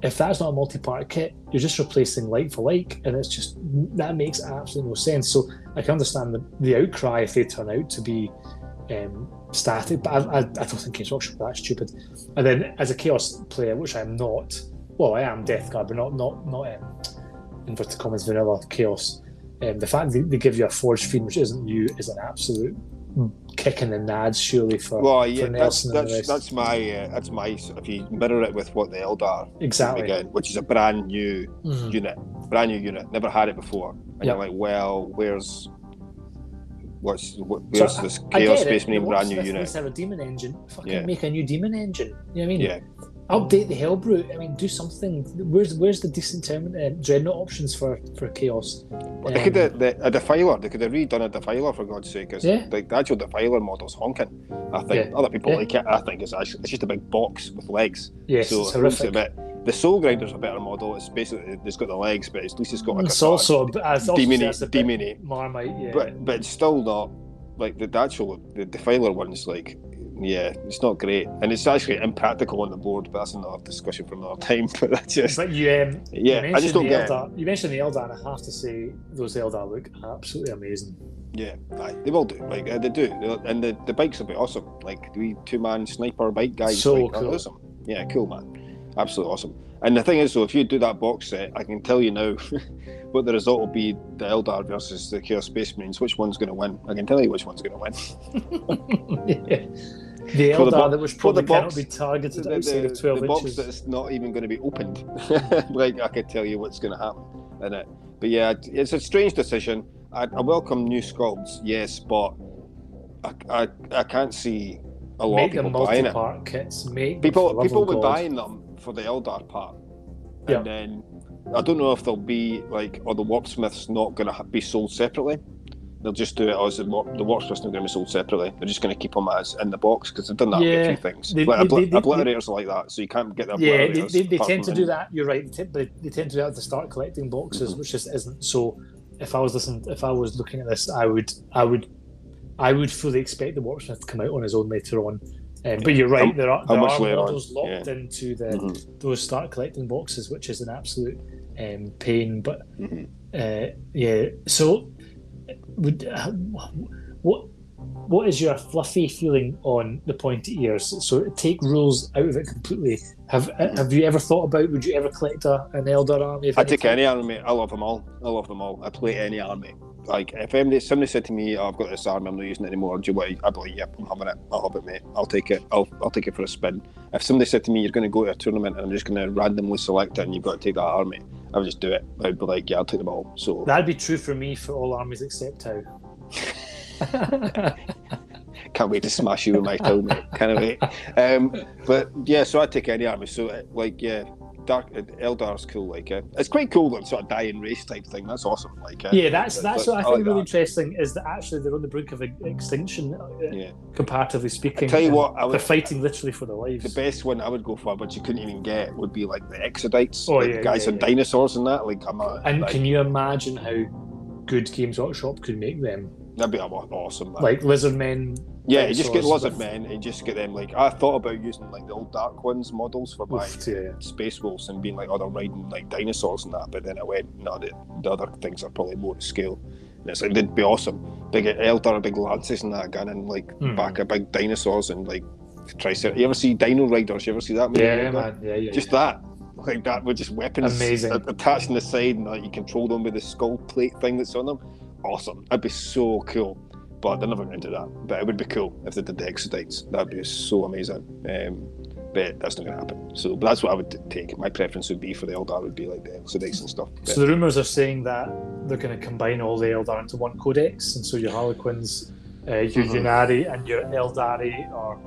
if that's not a multi-part kit, you're just replacing like for like, and it's just that makes absolutely no sense. So I can understand the, the outcry if they turn out to be um, static, but I, I, I don't think Games Workshop are that stupid. And then as a Chaos player, which I'm not, well, I am Death Guard, but not not not um, inverted commas vanilla Chaos. Um, the fact that they give you a Forge Fiend, which isn't you, is an absolute kick in the nads, surely for Well, yeah, that's the that's rest. that's my uh, that's my if you mirror it with what the Eldar exactly. again, which is a brand new Mhm. unit, brand new unit, never had it before, and Yep. you're like, well, where's what's what, So where's this I Chaos it. Space Marine brand new unit? have a demon engine. Fucking Yeah. make a new demon engine. You know what I mean? Yeah, Update the Hellbrute. I mean, do something. Where's where's the decent term, uh, dreadnought options for for chaos? Well, they Um, could have the, a defiler. They could have redone a defiler for God's sake. 'cause, Yeah. like the actual defiler model's honking. I think Yeah. other people Yeah. like it. I think it's actually it's just a big box with legs. Yes, so it's it looks a horrific. bit. The Soul Grinder's a better model. It's basically it's got the legs, but at least it's got like It's a also, it's also a bit demony. Marmite. Yeah. But but it's still not like the, the actual the defiler one's like yeah, it's not great, and it's actually impractical on the board. But that's another discussion for another time. (laughs) But that's just But you, um, yeah, you I just don't get it. Eldar. You mentioned the Eldar, and I have to say those Eldar look absolutely amazing. Yeah, they will do. Like uh, they do, and the, the bikes will be awesome. Like the two man sniper bike guys, So like, cool. awesome. Yeah, cool man, absolutely awesome. And the thing is, though, if you do that box set, I can tell you now (laughs) what the result will be: the Eldar versus the Chaos Space Marines. Which one's going to win? I can tell you which one's going to win. (laughs) yeah. The For the that which for the probably cannot box- be targeted the, outside the- of 12 the box inches. that's not even going to be opened. (laughs) like I could tell you what's going to happen in it. But yeah, it's a strange decision. I, I welcome new sculpts, yes, but I, I, I can't see a lot Make of people buying it. kits. Make People people were God. buying them for the Eldar part, and Yeah. then I don't know if they'll be like, or the Warpsmiths not going to be sold separately. They'll just do it as the, Warp's not going to be sold separately. They're just going to keep them as in the box because they've done that with Yeah. a few things. They- Like, they- they- obliterators are like that, so you can't get the Yeah, they, they, tend to do that. You're right. They, tend- they, they tend to do that with the start collecting boxes, Mhm. which just isn't. So, if I was listening, if I was looking at this, I would, I would, I would fully expect the Warpsmith to come out on his own later on. Um, but you're right. How- there are there are later on? models locked into the Mhm, those start collecting boxes, which is an absolute um, pain. But mhm. uh, yeah, so would uh, what what is your fluffy feeling on the pointy ears? So take rules out of it completely. Have have you ever thought about? Would you ever collect a, an elder army? I take any army. I love them all. I love them all. I play any army. Like if anybody, somebody said to me, oh, "I've got this army, I'm not using it anymore," do you want? it?" I'd be like, "Yep, I'm having it. I'll have it, mate. I'll take it. I'll I'll take it for a spin." If somebody said to me, "You're going to go to a tournament and I'm just going to randomly select it, and you've got to take that army," I would just do it. I'd be like, "Yeah, I'll take them all." So (laughs) That'd be true for me for all armies except Tau. (laughs) can't wait to smash you with my mate. Can't wait. Um, but yeah, so I'd take any army. So uh, like, yeah, Dark uh, Eldar's cool. Like, uh, it's quite cool that sort of dying race type thing. That's awesome. Like, uh, yeah, that's that's what I think like really that. interesting is that actually they're on the brink of extinction, Yeah. comparatively speaking. Tell you what, I they're fighting literally for their lives. The best one I would go for, but you couldn't even get, would be like the Exodites. Oh, like yeah, the guys yeah, and yeah. dinosaurs and that. Like, I'm a, and like, can you imagine how good Games Workshop could make them? That'd be awesome. Man. Like lizard men. yeah, you just get lizard with- men and just get them. Like, I thought about using like the old Dark Ones models for my Oof, yeah. Space Wolves and being like, oh, they're riding like dinosaurs and that. But then I went, no, the, the other things are probably more to scale. And it's like, they'd be awesome. Big elder, big lances and that, gun and like Mhm. back of big dinosaurs and like tricer. You ever see Dino Riders? You ever see that? movie? Yeah, man. Yeah, yeah. Just that. Like that with just weapons Amazing. attached on the side and like, you control them with the skull plate thing that's on them. Awesome. That'd be so cool. But they're never going to do that. But it would be cool if they did the Exodites. That'd be so amazing. Um, but that's not going to happen. So but that's what I would take. My preference would be for the Eldar would be like the Exodites and stuff. But So the rumours are saying that they're going to combine all the Eldar into one codex, and so your Harlequins, uh, your Mhm. Ynnari, and your Eldari, or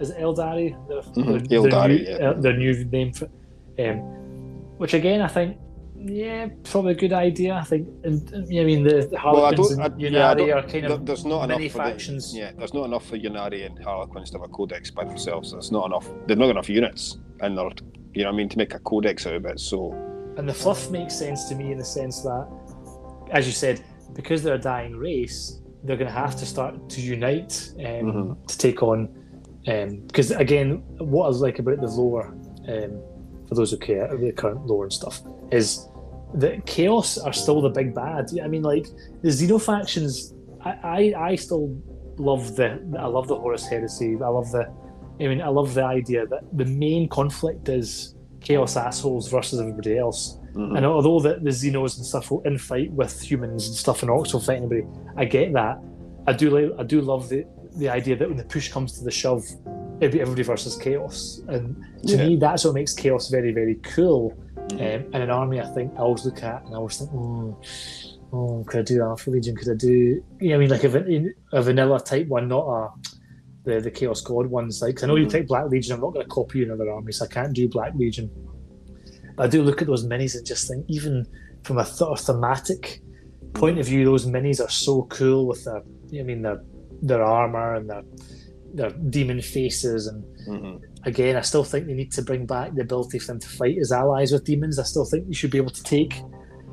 is it Eldari? Their, Mhm, their, Eldari, new, yeah. uh, their new name for, um, which again I think, yeah, probably a good idea. I think, and, and, I mean the, the Well, I Harlequins don't- and I- yeah, I Ynnari don't- are kind there- of there's not enough factions. The, yeah, there's not enough for Ynnari and Harlequins to have a codex by themselves. There's not enough. They've not enough units, and they're you know what I mean to make a codex out of it. So And the fluff makes sense to me in the sense that, as you said, because they're a dying race, they're going to have to start to unite um, Mhm. to take on. Because again, what I like about the lore, um, for those who care, the current lore and stuff, is that chaos are still the big bad. I mean, like the Xeno factions. I, I, I still love the. I love the Horus Heresy. I love the. I mean, I love the idea that the main conflict is chaos assholes versus everybody else. mhm. And although the, the Xenos and stuff will infight with humans and stuff, and Orcs will fight anybody, I get that. I do like, I do love the the idea that when the push comes to the shove, it'd be everybody versus chaos. And to Yeah. me, that's what makes chaos very, very cool. Mhm. Um, and an army, I think I always look at and I always think, oh, oh could I do Alpha Legion? Could I do? You know, I mean, like a, a vanilla type one, not a the the Chaos God ones. Like, 'cause I know you Mhm. take Black Legion. I'm not going to copy you another army, so I can't do Black Legion. But I do look at those minis and just think, even from a th- thematic point of view, those minis are so cool with their, I mean, their their armor and their their demon faces and Mhm. again, I still think they need to bring back the ability for them to fight as allies with demons. I still think you should be able to take.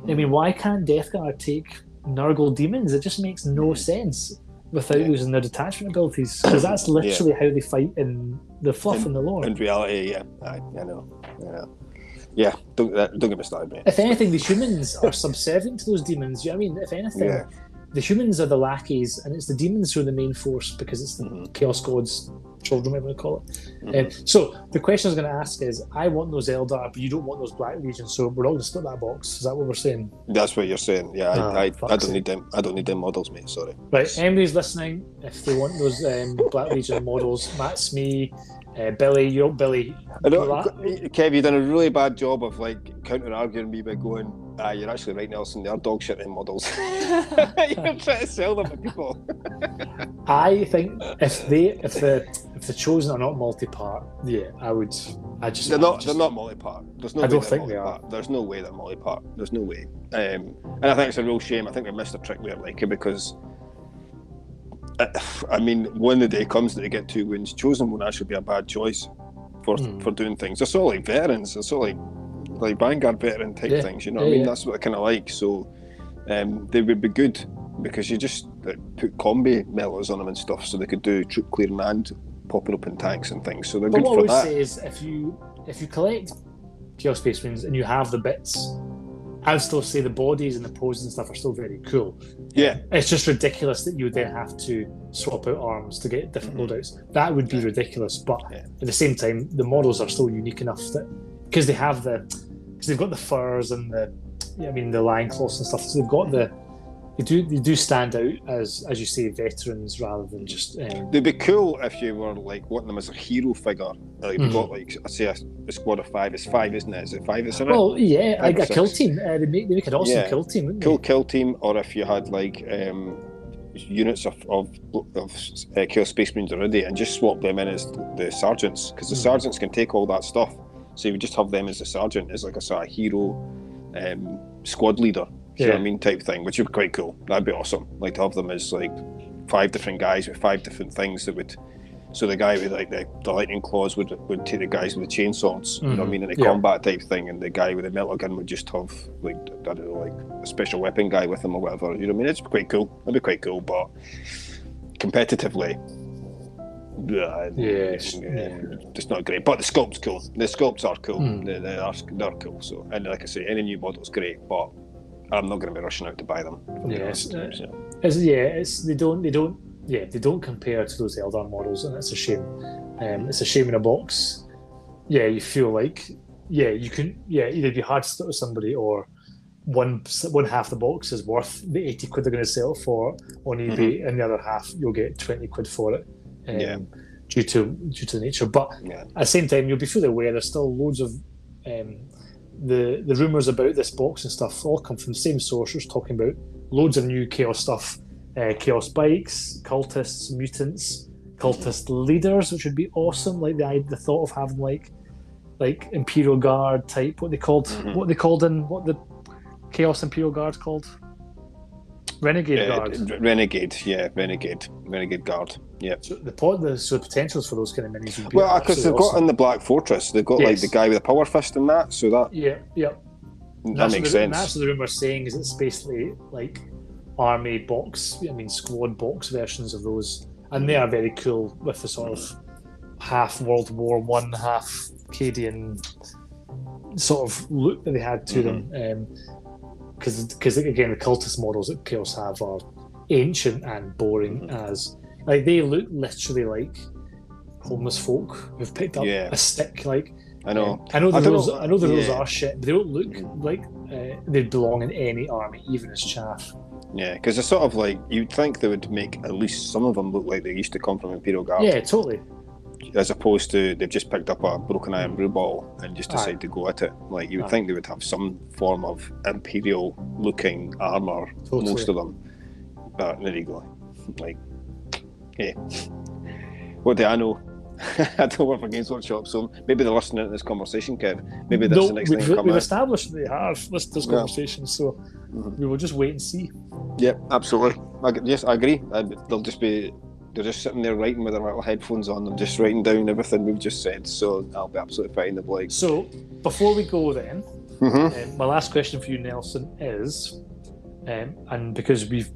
I mean, why can't Death Guard take Nurgle demons? It just makes no sense without Yeah. losing their detachment abilities because that's literally how they fight in the fluff In- and the lore. In reality, yeah, I, I know, know. Yeah, don't don't get me started, mate. if anything, the humans are (laughs) subservient to those demons. You know what I mean? If anything, Yeah. The humans are the lackeys, and it's the demons who are the main force because it's the Mhm. Chaos Gods, children, whatever you call it. Mhm. Um, so the question I was going to ask is, I want those Eldar, but you don't want those Black Legions, so we're all going to split that box. Is that what we're saying? That's what you're saying. Yeah, Ah, I, I, I don't need them. I don't need them models, mate. Sorry. Right, anybody's listening, if they want those um, Black Legion models, Matt me. uh, Billy, you're Billy. I know, Kev, you've done a really bad job of like counter arguing me by going, ah, you're actually right, Nelson. They're dog shit in models. (laughs) (laughs) you're trying to sell them to people. (laughs) I think if they if the if the chosen are not multi-part, yeah, I would. I just They're not. would they're not multi-part. There's no I way don't they're think they are. multi-part. There's no way they're multi-part. There's no way. Um, and I think it's a real shame. I think we missed a trick there, like it because I mean, when the day comes that they get two wins, chosen won't actually be a bad choice for Mm. for doing things. They're sort of like veterans. They're sort of like like Vanguard veteran type Yeah, things. You know what yeah, I mean? That's what I kind of like. So um, they would be good because you just like, put combi meltas on them and stuff, so they could do troop clearing and popping up in tanks and things. So they're But good what I for would that. say is, if you if you collect Chaos Space Marines and you have the bits, I would still say the bodies and the poses and stuff are still very cool. Yeah, It's just ridiculous that you would then have to swap out arms to get different Mhm. loadouts. That would be ridiculous. But Yeah. at the same time, the models are still unique enough that because they have the because they've got the furs and the I mean the lion cloths and stuff. So they've got the they do they do stand out as as you say veterans rather than just um, they'd be cool if you were like wanting them as a hero figure. Like Mhm. you've got like I say a, a squad of five. It's five, isn't it? Is it five? Isn't it? well yeah Five like a kill team. Uh, they make they make an awesome Yeah. kill team. Wouldn't cool They? kill team, or if you had like um, units of of, of uh, Chaos Space Marines already, and just swap them in as the sergeants, because the Hmm. sergeants can take all that stuff. So you would just have them as a sergeant, as like a sort of hero um, squad leader. Do you know what I mean? Type thing, which would be quite cool. That'd be awesome. Like to have them as like five different guys with five different things that would. So the guy with like the, the lightning claws would would take the guys with the chainsaws, you know what I Mhm. mean, in a Yeah. combat type thing, and the guy with the melta gun would just have like I don't know, like a special weapon guy with him or whatever. You know what I mean? It's quite cool. It'd be quite cool, but competitively, yeah, Yeah, it's, yeah. it's not great. But the sculpt's cool. The sculpts are cool. Mm. They, they are they're cool. So and like I say, any new model's great, but I'm not going to be rushing out to buy them. Yes, honest. uh, So, It's, yeah, it's they don't they don't yeah they don't compare to those Eldar models, and it's a shame. Um, it's a shame in a box. Yeah, you feel like yeah you can yeah either be hard to start with somebody or one one half the box is worth the eighty quid they're going to sell for on eBay, and the other half you'll get twenty quid for it. Um, Yeah. Due to due to the nature, but yeah. at the same time, you'll be fully aware there's still loads of um, the the rumors about this box and stuff all come from the same sources talking about loads of new chaos stuff, uh, chaos bikes, cultists, mutants, cultist leaders, which would be awesome. Like the the thought of having like like Imperial Guard type, what they called, Mhm. what they called in what the Chaos Imperial Guard called, Renegade Uh, Guard. Renegade, yeah, Renegade, Renegade Guard, yeah. So the, po- the so the potentials for those kind of minis would be Well, because they've absolutely got in the Black Fortress, they've got like the guy with the power fist and that, so that yeah, yeah. that That's makes the, and sense. That's what the rumor's saying is it's basically like army box, I mean squad box versions of those, and they are very cool with the sort of half World War One, half Cadian sort of look that they had to Mm-hmm. them. Because because again the cultist models that Chaos have are ancient and boring Mhm. as like they look literally like homeless folk who've picked up Yeah. a stick like I know. um, I know the I rules. know- I know the rules yeah. are shit, but they don't look Mhm. like uh, they belong in any army, even as chaff. Yeah, because it's sort of like you'd think they would make at least some of them look like they used to come from Imperial Guard, Yeah, totally. as opposed to they've just picked up a broken iron brew bottle and just Aye. decided to go at it. Like you would Aye. think they would have some form of Imperial looking armor, Totally. most of them. But there you go. (laughs) Like, hey, what do I know? (laughs) I don't work for Games Workshop, so maybe they're listening to this conversation, Kev. Maybe that's no, the next we've, thing to come we've out. established they have listened to this Yeah. conversation, so Mhm. we will just wait and see. Yeah, absolutely. I, g- yes, I agree. I, they'll just be they're just sitting there writing with their little headphones on. Them, just writing down everything we've just said. So I'll be absolutely fine. They'll be like, So before we go, then Mhm. um, my last question for you, Nelson, is, um, and because we've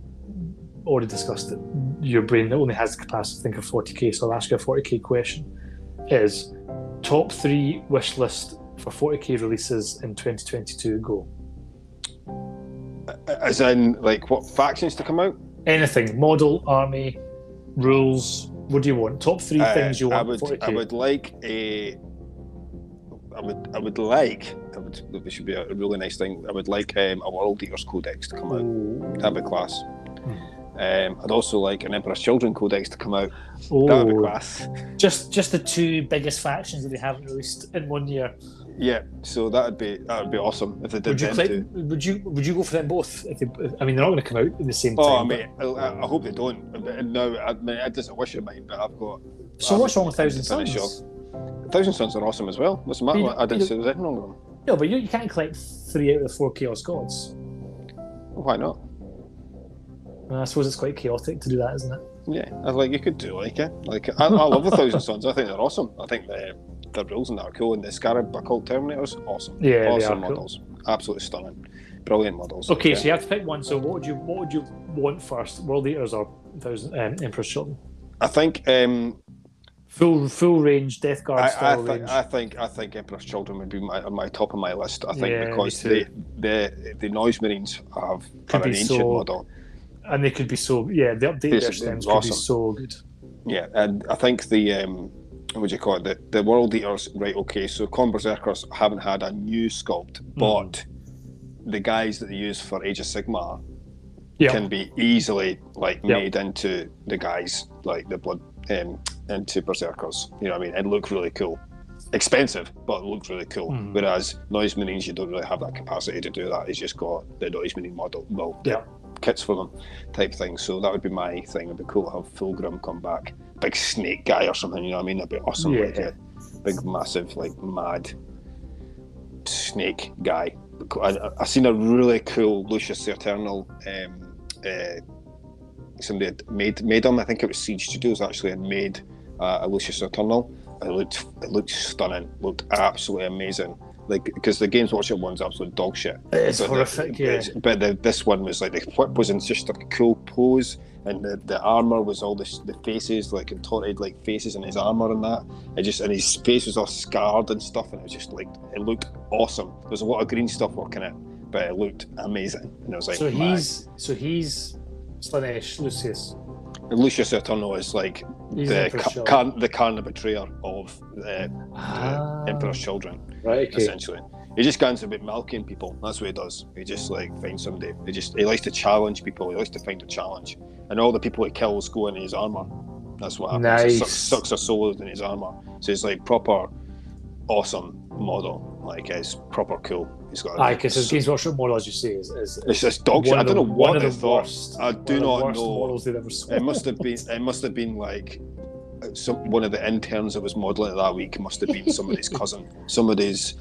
already discussed it, your brain only has the capacity to think of 40k, so I'll ask you a 40k question: Is top three wish list for 40k releases in 2022? Go. as in like what factions to come out? anything model army rules what do you want top three Uh, things you I want would, for I would like a. I would, I would like. I would. This should be a really nice thing. I would like um, a World Eaters Codex to come out. That'd be class. Um, I'd also like an Emperor's Children Codex to come out. That'd be oh, class. just just the two biggest factions that they haven't released in one year Yeah, so that'd be that would be awesome if they did would you them click, two. would you would you go for them both if they, I mean they're not going to come out in the same time Oh, I but- I, I hope they don't. No, I mean, I just wish of mine, but I've got. so I've what's wrong with got Thousand to finish Suns Thousand Suns are awesome as well. What's the matter? You- I didn't you- say there's anything wrong with them. no but you, you can't collect three out of the four chaos gods Why not? I suppose it's quite chaotic to do that isn't it Yeah, I like you could do like it. Like I, I love the Thousand Sons. I think they're awesome. I think the the rules in that are cool. And the Scarab Occult Terminators, awesome. Yeah, awesome are cool. models. Absolutely stunning. Brilliant models. Okay, Like, so you have to pick one. So what would you what would you want first? World Eaters or Thousand um, Emperor's Children? I think um, Full full range Death Guard I, I, style think, range. I think I think Emperor's Children would be my, on my top of my list. I think Yeah, because the the the Noise Marines have Could an ancient so- model. And they could be so yeah. The their it's stems could be so good. Yeah, and I think the um, what do you call it? The, the World Eaters, right? Okay, so Khorne Berzerkers haven't had a new sculpt, Hmm. but the guys that they use for Age of Sigmar Yeah, can be easily like Yeah. made into the guys like the blood um, into Berserkers. You know what I mean? It look really cool. Expensive, but it looked really cool. Mhm. Whereas Noise Marines, you don't really have that capacity to do that. It's just got the Noise Marine model, well, Yeah. Kits for them, type thing. So that would be my thing. It'd be cool to have Fulgrim come back, big snake guy or something. You know what I mean? That'd be awesome. Yeah. Like a big, massive, like mad snake guy. I, I seen a really cool Lucius the Eternal. Um, uh, somebody had made made him. I think it was Siege Studios actually had made uh, a Lucius Eternal. It looked it looked stunning. Looked absolutely amazing. Like because the Games Workshop one's absolute dog shit. it's But the- horrific. yeah, But the, this one was like the whip was in just a cool pose, and the, the armor was all this the faces like contorted like faces in his armor and that. It just and his face was all scarred and stuff, and it was just like it looked awesome. There was a lot of green stuff working it, but it looked amazing. And it was like so man. he's so he's Slaanesh Lucius. Lucius Eterno is like He's the ca- car- the carna betrayer of the, Ah, the Emperor's children. Right. Okay. essentially. He just goes about milking people. That's what he does. He just like finds somebody. He just he likes to challenge people. He likes to find a challenge, and all the people he kills go in his armor. That's what happens. He Nice. sucks, sucks their souls in his armor. So it's like proper awesome model. Like it's proper cool. He's got. Aye, because his Games Workshop model, as you say, is, is, it's just dog shit. I don't know what they the thought. worst- I do one of the not know. models they've ever sold. It must have been. (laughs) It must have been like some one of the interns that was modelling that week must have been somebody's cousin, somebody's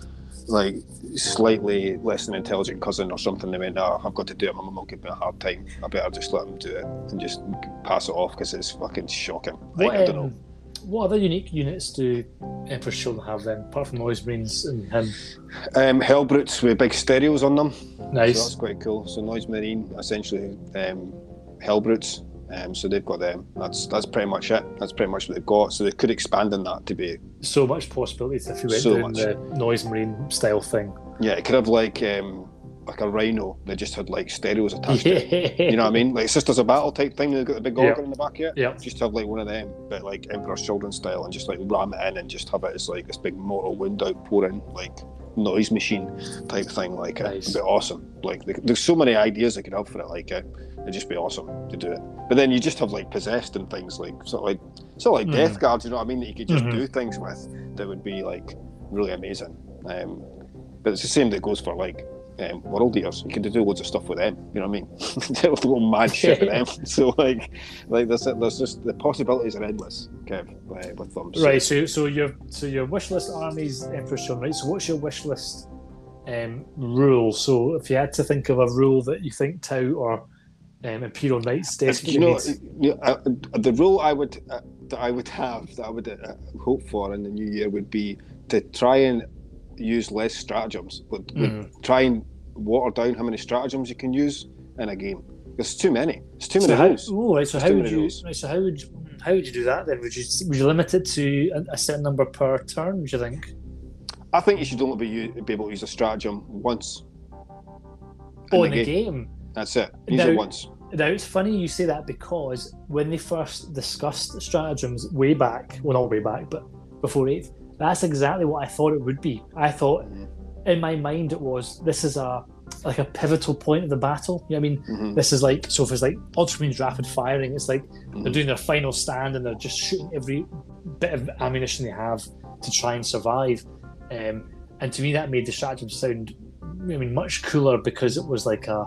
like slightly less than intelligent cousin or something. They went, "Oh, I've got to do it. My mum will give me a hard time. I better just let him do it and just pass it off because it's fucking shocking." Like, What, I don't um, know. what other unique units do Emperor's Children have then, apart from Noise Marines and him? Um, Hellbrutes with big stereos on them. So Nice. that's quite cool. So Noise Marine, essentially um, Hellbrutes. Um, so they've got them. That's that's pretty much it. That's pretty much what they've got. So they could expand on that to be So much possibilities if you went So down much. the Noise Marine style thing. Yeah, it could have like um, like a rhino that just had like stereos attached to it. (laughs) You know what I mean? Like Sisters of Battle type thing. They've got the big Yeah. organ in the back here. Yeah. Just have like one of them, but like Emperor's Children style, and just like ram it in and just have it as like this big mortal wind outpouring like noise machine type thing. Like Nice. it'd be awesome. Like there's so many ideas they could have for it. Like it, it'd just be awesome to do it. But then you just have like possessed and things like sort of like sort of like Mhm. death guards. You know what I mean? That you could just Mhm. do things with that would be like really amazing. Um, but it's the same that goes for like um, world eaters. You can do loads of stuff with them. You know what I mean? (laughs) Little mad shit with them. (laughs) So like, like there's there's just the possibilities are endless, Kev, uh, with them. So, Right, so so your so your wish list armies Emperor's Children, right? So what's your wish list um, rule? So if you had to think of a rule that you think Tau or um, Imperial Knights Uh, you know, you know, uh, the rule I would uh, that I would have that I would uh, hope for in the new year would be to try and use less stratagems, but would Mhm. try and water down how many stratagems you can use in a game. There's too many. It's too So many how, rules. oh, right, so There's how would you? rules. So how would you, how would you do that then? Would you would you limit it to a, a certain number per turn? Would you think? I think you should only be, be able to use a stratagem once. Oh, in the game. That's it. Use Now- it once. Now it's funny you say that because when they first discussed stratagems way back, well not way back, but before eighth, that's exactly what I thought it would be. I thought Mhm. in my mind it was this is a like a pivotal point of the battle. You know what I mean? Mhm. This is like so if it's like Ultramarines rapid firing, it's like they're Mhm. doing their final stand and they're just shooting every bit of ammunition they have to try and survive. Um, and to me that made the stratagem sound I mean much cooler because it was like a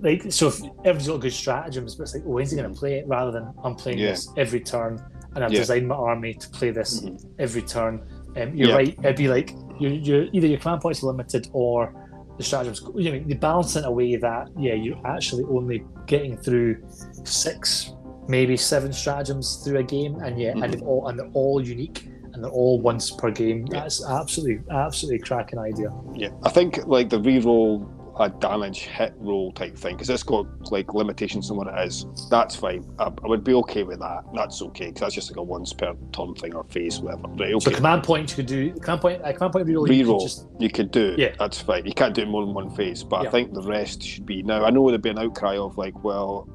like so if everyone's got good stratagems, but it's like, oh, when's he gonna play it rather than I'm playing Yeah. this every turn and I've Yeah. designed my army to play this Mhm. every turn. Um, you're Yeah. right. It'd be like you're, you're either your command points are limited or the stratagems. You know, they balance in a way that yeah, you're actually only getting through six maybe seven stratagems through a game, and yeah, Mhm. and they're all and they're all unique and they're all once per game. Yeah. That's absolutely absolutely cracking idea. Yeah, I think like the re-roll a damage hit roll type thing because it's got like limitations on what it is. That's fine. I, I would be okay with that. That's okay because that's just like a once per turn thing or phase, whatever. Right? okay. So command point you could do command point uh, command point reroll. you could Reroll. Just, you could do. Yeah. That's fine. You can't do it more than one phase, but Yeah. I think the rest should be. Now I know there'd be an outcry of like, well,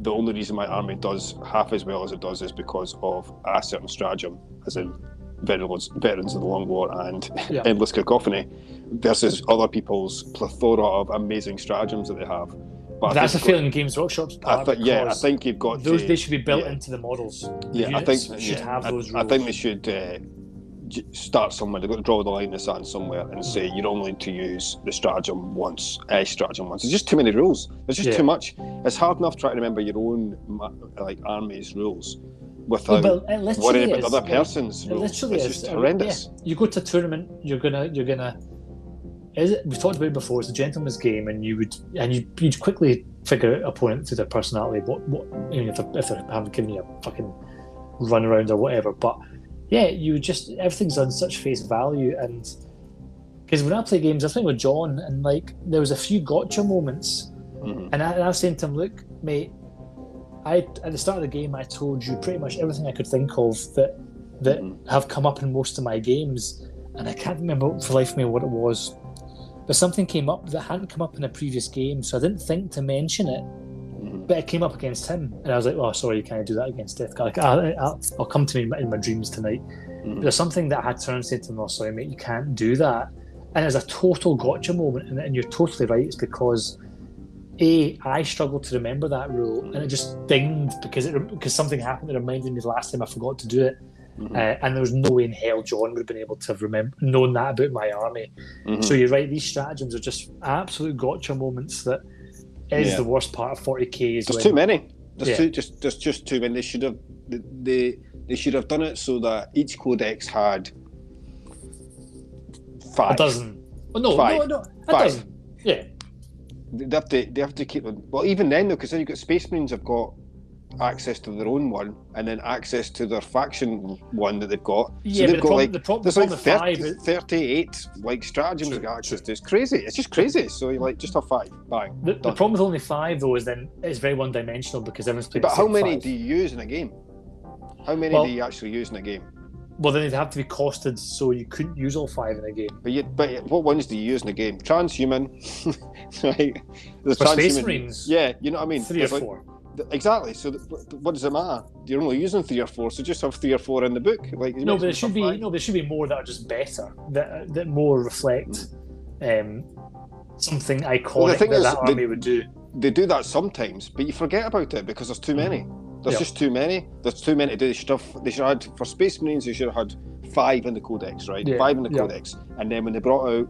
the only reason my army does half as well as it does is because of a certain stratagem, as in veterans, veterans of the Long War and Yeah. (laughs) endless cacophony, versus other people's plethora of amazing stratagems that they have. But that's a feeling Games Workshop's I yeah, I think you've got those to, they should be built yeah. into the models. The yeah, I think should yeah, have I, those I rules. think they should uh, start somewhere. They've got to draw the line in the sand somewhere and say you're only to use the stratagem once, a stratagem once. There's just too many rules. There's just Yeah. too much. It's hard enough trying to remember your own like army's rules without Well, it worrying about is, the other person's It rules. literally it's is. just I mean, horrendous. yeah. You go to a tournament, you're gonna you're gonna. Is it? We've talked about it before. It's a gentleman's game, and you would and you you'd quickly figure out opponent through their personality. What what I mean, if they if they haven't given you a fucking run around or whatever, but yeah, you just everything's on such face value, and because when I play games, I think with John, and like there was a few gotcha moments Mhm. and I, and I was saying to him, look, mate, I at the start of the game I told you pretty much everything I could think of that that Mhm. have come up in most of my games, and I can't remember for the life of me what it was. But something came up that hadn't come up in a previous game, so I didn't think to mention it. But it came up against him, and I was like, "Oh, sorry, you can't do that against Death Guard. Like, I, I, I'll come to me in my, dreams tonight." Mhm. There's something that I had to turn say to him, "Oh, sorry, mate, you can't do that." And it was a total gotcha moment, and, and you're totally right. It's because a I struggled to remember that rule, and it just dinged because it because something happened that reminded me the last time I forgot to do it, Mhm. uh, and there was no way in hell John would have been able to have remember known that about my army. Mhm. So you're right; these stratagems are just absolute gotcha moments that is Yeah. the worst part of 40k. Is There's when, too many. There's Yeah. too just there's just too many. They should have they they should have done it so that each codex had five. a dozen. Oh, no, Five. no, no, a Five. dozen. Yeah, They have to they have to keep them. Well, even then though, because then you've got Space Marines have got access to their own one, and then access to their faction one that they've got. yeah. so they've the got problem, like the problem, there's like with 30, five. 38 like stratagems True, they've got access to. It's crazy. It's just crazy. So you like just have five, bang. The, the problem with only five though is then it's very one dimensional because everyone's playing. But the how many five. do you use in a game? How many Well- do you actually use in a game? Well, then they'd have to be costed so you couldn't use all five in a game. But you, but what ones do you use in a game? Transhuman, (laughs) right? There's For Space transhuman- Marines, Yeah, you know what I mean. three or like- four. Exactly. So th- what does it matter? You're only using three or four, so just have three or four in the book. Like No, but there should be no, there should be more that are just better that that more reflect um, something iconic Well, the thing that is, that army would do. They do that sometimes, but you forget about it because there's too many. There's Yeah. just too many. There's too many to do. They should have. They should have had for Space Marines. They should have had five in the Codex, right? Yeah, Five in the yeah. Codex, and then when they brought out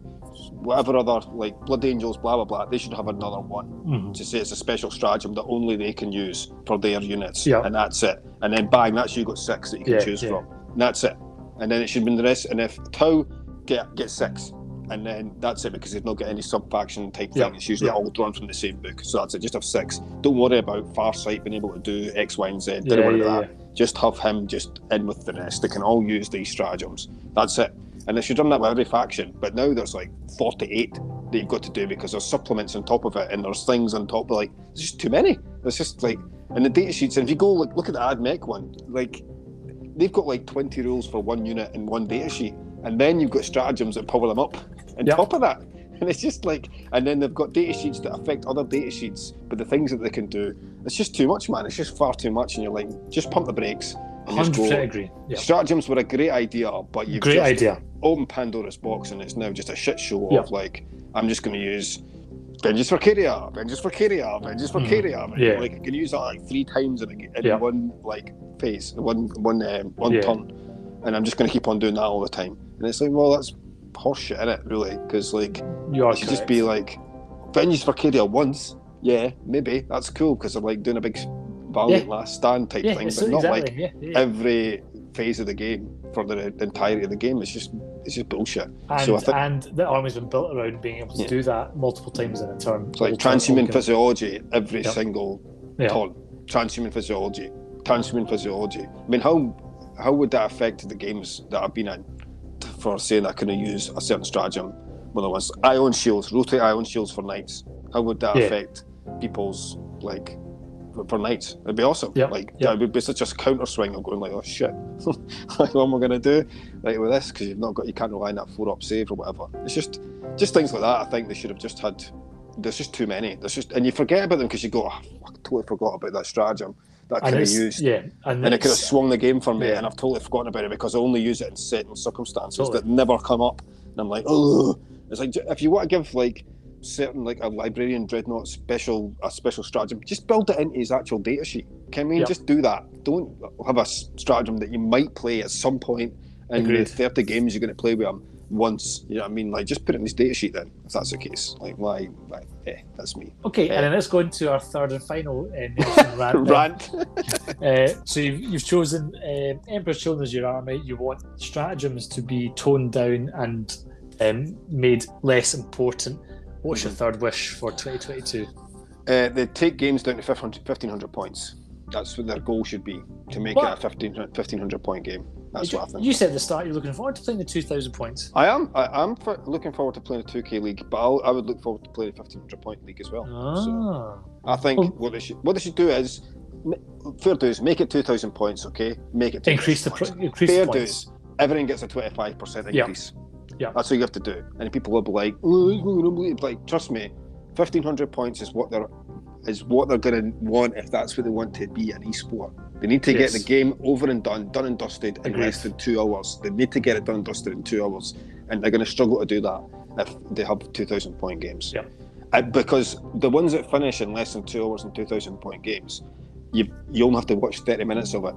whatever other like Blood Angels, blah blah blah, they should have another one. Mhm. to say it's a special stratagem that only they can use for their units, Yeah. and that's it. And then bang, that's you got six that you can Yeah, choose yeah. from. And that's it. And then it should be the rest. And if Tau get get six, and then that's it because they've not got any sub faction type thing. It's usually all drawn from the same book. So that's it. Just have six. Don't worry about Farsight being able to do X, Y, and Z. Don't worry about that. Just have him just in with the rest. They can all use these stratagems. That's it. And they should done that with every faction. But now there's like 48 that you've got to do because there's supplements on top of it and there's things on top of like it's just too many. It's just like and the data sheets, and if you go look look at the Ad AdMech one, like they've got like 20 rules for one unit in one data sheet, and then you've got stratagems that power them up on Yeah. top of that. And it's just like, and then they've got data sheets that affect other data sheets, but the things that they can do, it's just too much, man. It's just far too much, and you're like, just pump the brakes. Hundred percent agree. Yeah. Stratagems were a great idea, but you've Great just idea. opened Pandora's box, and it's now just a shit show Yeah. of like, I'm just going to use Vengeance for Kyria, Vengeance for Kyria, Vengeance for. Kyria. And, Yeah. Like I can use that like three times in, a, in Yeah. one like phase, one one um, one Yeah. turn, and I'm just going to keep on doing that all the time. And it's like, well, that's horseshit, is it? Really? Because like You should just be like Vengeance for Kyria once. Yeah, maybe that's cool because I'm like doing a big valiant last stand type yeah, thing, but not exactly. like yeah, yeah. every phase of the game for the entirety of the game. It's just it's just bullshit. And, so I think- and the army's been built around being able to Yeah. do that multiple times in a turn. It's like All turn- all transhuman physiology every Yeah. single Yeah. turn. transhuman physiology, transhuman physiology. I mean, how how would that affect the games that I've been in for saying I couldn't use a certain stratagem? Well, there was ion shields, rotate ion shields for knights. How would that Yeah. affect people's like for- knights? It'd be awesome. Yeah, Like yeah. that would be such a counter swing of going like, oh shit, (laughs) like what am I gonna do like with this? Because you've not got you can't rely on that four up save or whatever. It's just just things like that. I think they should have just had. There's just too many. There's just and you forget about them because you go, oh, fuck, I totally forgot about that stratagem that I could have used. yeah, and, And it could have swung the game for me, Yeah. and I've totally forgotten about it because I only use it in certain circumstances Totally. that never come up. And I'm like, oh, it's like if you want to give like certain like a librarian dreadnought special a special stratagem, just build it into his actual data sheet. Can we Yeah. just do that? Don't have a stratagem that you might play at some point in the 30 games you're going to play with him once. You know what I mean? Like just put it in his data sheet then, if that's the case. Like why? why eh, that's me. Okay, Yeah. and then let's go into our third and final uh, (laughs) rant. Rant. Uh, so you've, you've chosen uh, Emperor's Children as your army. You want stratagems to be toned down and um, made less important. What's your third wish for 2022? Uh, they take games down to 500 1500 points. That's what their goal should be to make What? it a 15, 1500 point game. That's you, what I think. you said at the start you're looking forward to playing the 2,000 points. I am. I am for, looking forward to playing a 2K league, but I'll, I would look forward to playing a 1500 point league as well. So Ah, I think Well- what they should what they should do is fair dues. Make it 2000 points, okay? Make it 2000 increase the pr- increase fair the points. dues. Everyone gets a 25% Yeah. increase. Yeah. That's what you have to do. And people will be like, it's not gonna be-" like, trust me, 1500 points is what they're is what they're going to want if that's what they want to be an esport. They need to Yes. get the game over and done, done and dusted in less than two hours. They need to get it done and dusted in two hours, and they're going to struggle to do that if they have 2,000 point games. Yeah. Uh, because the ones that finish in less than two hours and 2,000 point games, you you only have to watch 30 minutes of it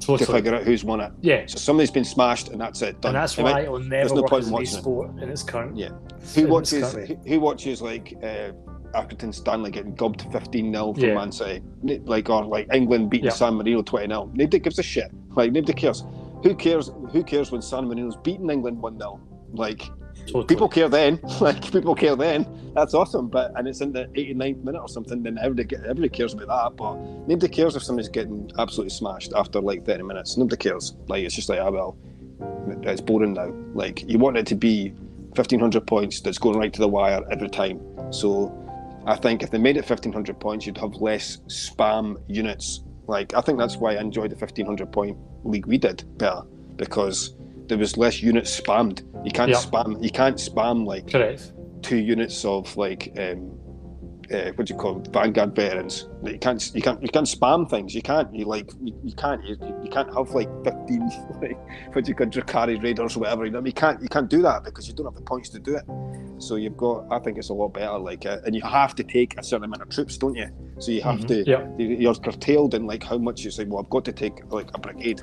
to figure out who's won it. Yeah, So somebody's been smashed, and that's it. Done. and that's It why it will never no work point in watching it. e-sport in its current. Yeah. Who watches? Who, who watches like uh, Accrington Stanley getting gubbed fifteen 0 from Yeah. Man City, like or like England beating Yeah. San Marino twenty 0 Nobody gives a shit. Like nobody cares. Who cares? Who cares when San Marino's beating England one 0 Like Totally. people care then. (laughs) Like people care then. That's awesome. But and it's in the 89th minute or something. Then everybody everybody cares about that. But nobody cares if somebody's getting absolutely smashed after like thirty minutes. Nobody cares. Like it's just like ah well, it's boring now. Like you want it to be 1500 points that's going right to the wire every time. So I think if they made it 1500 points, you'd have less spam units. Like I think that's why I enjoyed the 1500 point league we did better because there was less units spammed. You can't Yeah. spam. You can't spam like Correct. two units of like um, uh, what do you call them? Vanguard veterans. You can't you can't you can't spam things. You can't you like you, you can't you, you can't have like fifteen (laughs) like what do you call Drukhari raiders or whatever. You know what I mean? you can't you can't do that because you don't have the points to do it. So you've got I think it's a lot better like uh, and you have to take a certain amount of troops, don't you? So you have Mhm. to Yeah. you're curtailed in like how much you say. Well, I've got to take like a brigade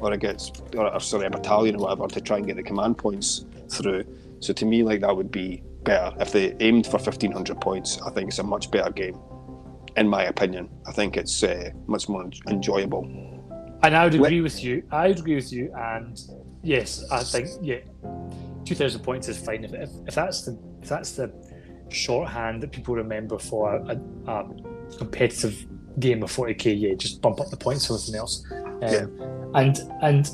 or against or, or sorry a battalion or whatever to try and get the command points through. So to me, like that would be better if they aimed for fifteen hundred points. I think it's a much better game, in my opinion. I think it's uh, much more enjoyable. And I would agree with you. I would agree with you. And yes, I think yeah, two thousand points is fine if, if, if that's the if that's the shorthand that people remember for a, a competitive game of forty k. Yeah, just bump up the points for everything else. Um, Yeah. And and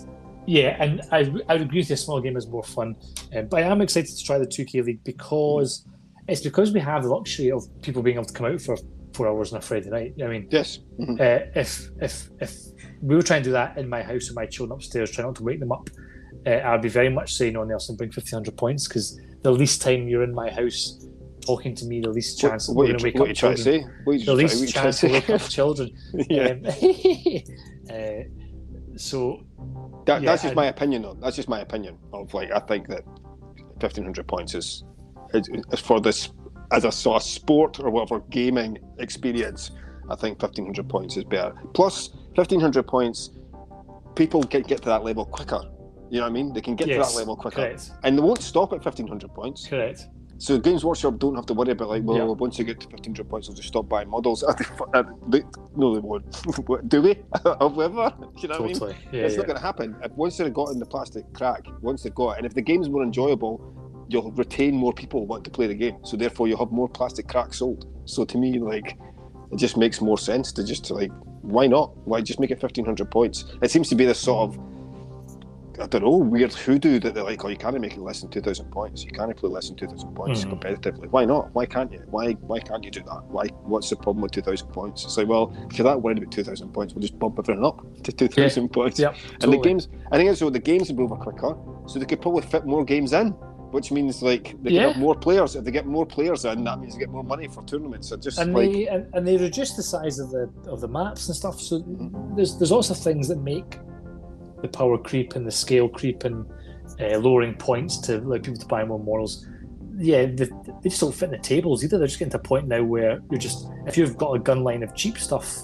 yeah, and I, I would agree with you. A small game is more fun, um, but I am excited to try the two k league because it's because we have the luxury of people being able to come out for four hours on a Friday night. I mean, Yes. Mhm. uh, if if if we were trying to do that in my house with my children upstairs, trying not to wake them up, uh, I'd be very much saying, "No, Nelson, bring fifteen hundred points," because the least time you're in my house talking to me, the least chance What, we're what, going to you, wake what up trying to children. say? What The try- least what chance to wake up children. (laughs) yeah. Um, (laughs) uh, so That, yeah, that's just my opinion, though. That's just my opinion of like I think that fifteen hundred points is, is is for this as a sort of sport or whatever gaming experience. I think fifteen hundred points is better. Plus, fifteen hundred points, people get get to that level quicker. You know what I mean? They can get to that level quicker, correct, and they won't stop at fifteen hundred points. correct. So Games Workshop don't have to worry about like, well, Yeah. once you get to fifteen hundred points, they'll just stop buying models. (laughs) They- no, they won't. (laughs) Do we? (laughs) However, you know what I mean? Yeah, it's yeah. not going to happen. Once they've got in the plastic crack, once they've got it, and if the game's more enjoyable, you'll retain more people want to play the game. So therefore, you'll have more plastic cracks sold. So to me, like, it just makes more sense to just like why not? Why just make it fifteen hundred points? It seems to be this sort of I don't know weird hoodoo that they're like, oh, you can't make it less than two thousand points. You can't play less than two thousand points Mhm. competitively. Why not? Why can't you? Why why can't you do that? Why? What's the problem with two thousand points? It's like, well, if you're that worried about two thousand points, we'll just bump everything up to two thousand points. Yep. And totally. the games, I think it's so the games will be over quicker, so they could probably fit more games in, which means like they Yeah. can have more players. If they get more players in, that means they get more money for tournaments. So just and like they and, and they reduce the size of the of the maps and stuff. So Mhm. there's there's lots of things that make the power creep and the scale creep and uh, lowering points to like people to buy more models. Yeah, they, they just don't fit in the tables either. They're just getting to a point now where you're just if you've got a gun line of cheap stuff,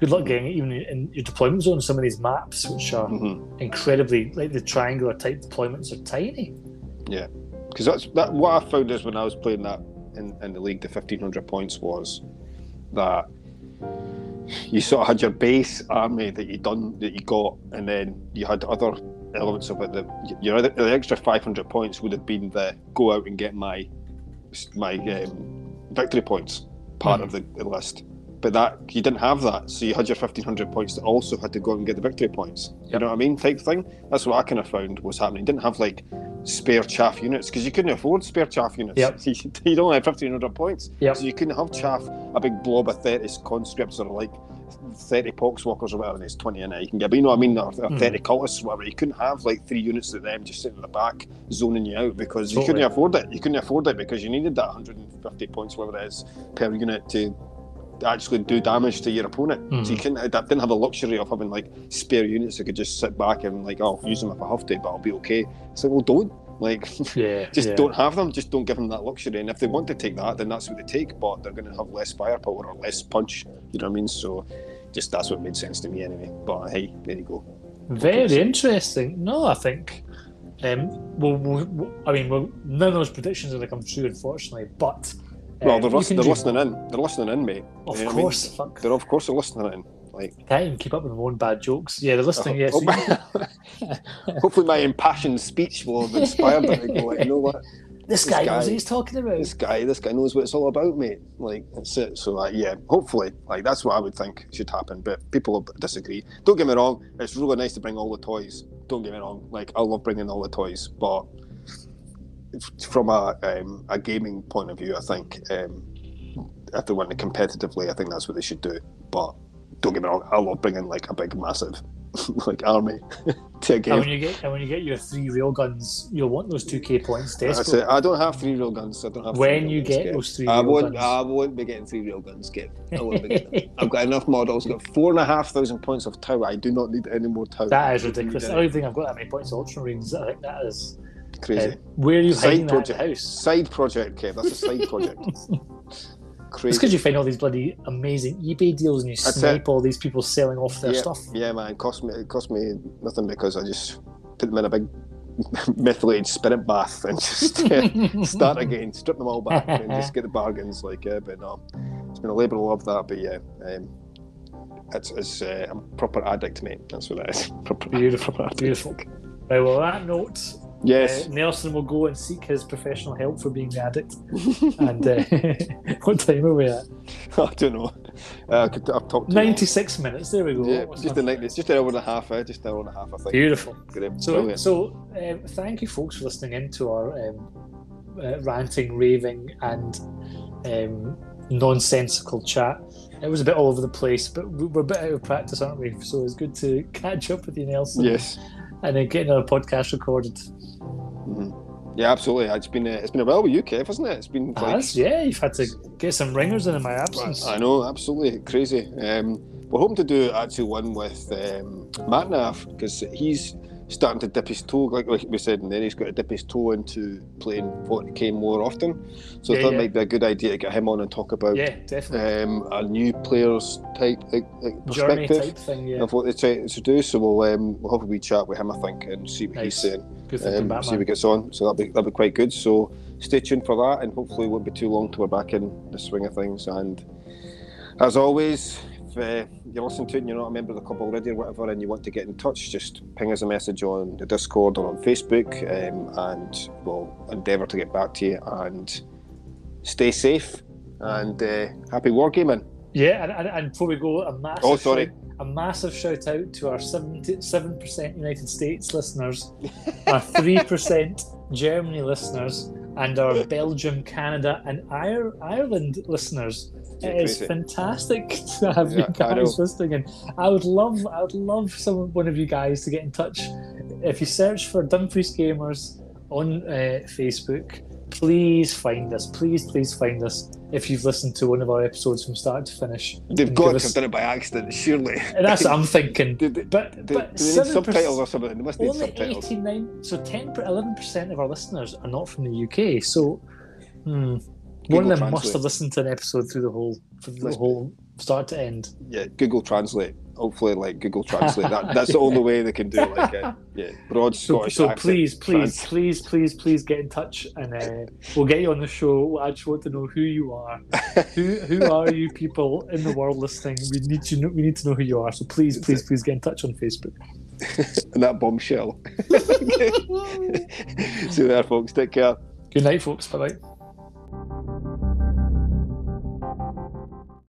good luck getting it even in your deployment zone. Some of these maps, which are mhm. incredibly like the triangular type deployments, are tiny. Yeah, because that's that. What I found is when I was playing that in, in the league, the fifteen hundred points was that you sort of had your base army that you done that you got, and then you had other elements of it. That your other, the extra five hundred points would have been the go out and get my my um, victory points part Mhm. of the, the list. But that you didn't have that, so you had your fifteen hundred points that also had to go and get the victory points. You know what I mean? Type thing. That's what I kind of found was happening. You didn't have like spare chaff units because you couldn't afford spare chaff units. Yep. (laughs) you don't have fifteen hundred points, Yep. so you couldn't have chaff a big blob of thirty conscripts or like thirty poxwalkers or whatever. And it's twenty in it. You can get, but you know what I mean? Or, or hmm. thirty cultists, or whatever. You couldn't have like three units of them just sitting in the back zoning you out because you couldn't afford it. You couldn't afford it because you needed that 150 points, whatever it is, per unit to actually do damage to your opponent. So you Mhm. couldn't, that didn't have the luxury of having like spare units that could just sit back and like, oh, I'll use them if I have to, but I'll be okay. It's like, well, don't. Like, (laughs) Yeah, just yeah. don't have them. Just don't give them that luxury. And if they want to take that, then that's what they take. But they're going to have less firepower or less punch. You know what I mean? So, just that's what made sense to me anyway. But hey, there you go. Very interesting. No, I think. Um, well, we'll, we'll- I mean, well, none of those predictions are going to come true, unfortunately. But Well, they're, they're listening in. They're listening in, mate. Of You know what I mean? course. They're of course they're listening in. Like, Can't even keep up with my own bad jokes. Yeah, they're listening. Yes. Oh, (laughs) hopefully my impassioned speech will have inspired them to go. Like, you know what? (laughs) this this guy knows guy- what he's talking about. this guy, this guy knows what it's all about, mate. Like that's it. So like, yeah, hopefully, like that's what I would think should happen. But people disagree. Don't get me wrong. It's really nice to bring all the toys. Don't get me wrong. Like I love bringing all the toys, but from a um, a gaming point of view, I think um, if they want to competitively, I think that's what they should do. But don't get me wrong. I love bringing like a big, massive (laughs) like army (laughs) to a game. And when you get and when you get your three rail guns, you'll want those two K points That's it. desperately. I don't have three real guns. I don't have. three When real you get Kev. those three I won't. guns. I won't be getting three real guns, Kev. I won't be getting (laughs) I've got enough models. I've got four and a half thousand points of Tau. I do not need any more Tau. that is I don't need ridiculous. I don't think I've got that many points of Ultramarines. I think that is. Crazy. Uh, where are you Side hiding that in project. the house? Side project, Kev. That's a side project. (laughs) Crazy. It's because you find all these bloody amazing eBay deals and you That's snipe all these people selling off their yeah, stuff. yeah, man. It cost me. It cost me nothing because I just put them in a big (laughs) methylated spirit bath and just uh, (laughs) start again, strip them all back, and just get the bargains. Like, yeah, but no, it's been a labour of love that. But yeah, um, it's, it's uh, I'm a proper addict, mate. That's what it is. Proper, Beautiful, proper addict. beautiful. Right, well, on that note, Yes. uh, Nelson will go and seek his professional help for being the addict. (laughs) and uh, (laughs) what time are we at? I don't know. Uh, I could, I've talked to 96 minutes. There we go. Yeah, just a. It's just an hour and a half. Eh? Just an hour and a half. I think. Beautiful. Great. So, Brilliant. so um, thank you, folks, for listening in to our um, uh, ranting, raving, and um, nonsensical chat. It was a bit all over the place, but we- we're a bit out of practice, aren't we? So it's good to (laughs) catch up with you, Nelson, yes. and then get another podcast recorded. Mhm. Yeah, absolutely. It's been a, it's been a while with you, Kev, hasn't it? It's been like As yeah, you've had to get some ringers in in my absence. I know, absolutely crazy. Um, we're hoping to do actually one with um, Matt Nav because he's starting to dip his toe, like, like we said, and then he's got to dip his toe into playing 40k more often. So I Yeah, thought yeah. it might be a good idea to get him on and talk about Yeah, definitely. um, a new players type like, like perspective type thing. Yeah, of what they're trying to do. So we'll um, we'll have a wee chat with him, I think, and see what he's saying. good thinking, Um, see if he gets on. So that'll be that'll be quite good. So stay tuned for that, and hopefully it won't be too long till we're back in the swing of things. And as always, if uh, you're listening to it and you're not a member of the club already or whatever, and you want to get in touch, just ping us a message on the Discord or on Facebook, um, and we'll endeavour to get back to you. And stay safe and uh, happy wargaming. Yeah, and, and, and before we go, a massive Oh, sorry. shout, a massive shout out to our seven percent United States listeners, (laughs) our three percent Germany listeners, and our Belgium, Canada, and Ire- Ireland listeners. It is fantastic (laughs) to have Yeah, you guys listening, and I would love, I would love some one of you guys to get in touch. If you search for Dumfries Gamers on uh, Facebook, please find us. Please, please find us. If you've listened to one of our episodes from start to finish, They've got to us- have done it by accident, surely. and that's what I'm thinking. (laughs) Do, do, But do, but do they need 7%, subtitles or something? They must need only subtitles. 89. So 10, 11 percent of our listeners are not from the UK. So hmm, one of them must have listened to an episode through the whole, through the be. whole start to end. Yeah, Google Translate. Hopefully, like Google Translate. That, (laughs) that's the only way they can do like a yeah, broad So, Scottish so accent. please, please, Trans- please, please, please get in touch, and uh, we'll get you on the show. I just want to know who you are. (laughs) who who are you people in the world listening? We need to know. We need to know who you are. So please, please, please get in touch on Facebook. (laughs) and that bombshell. See you there, folks. Take care. Good night, folks. Bye bye.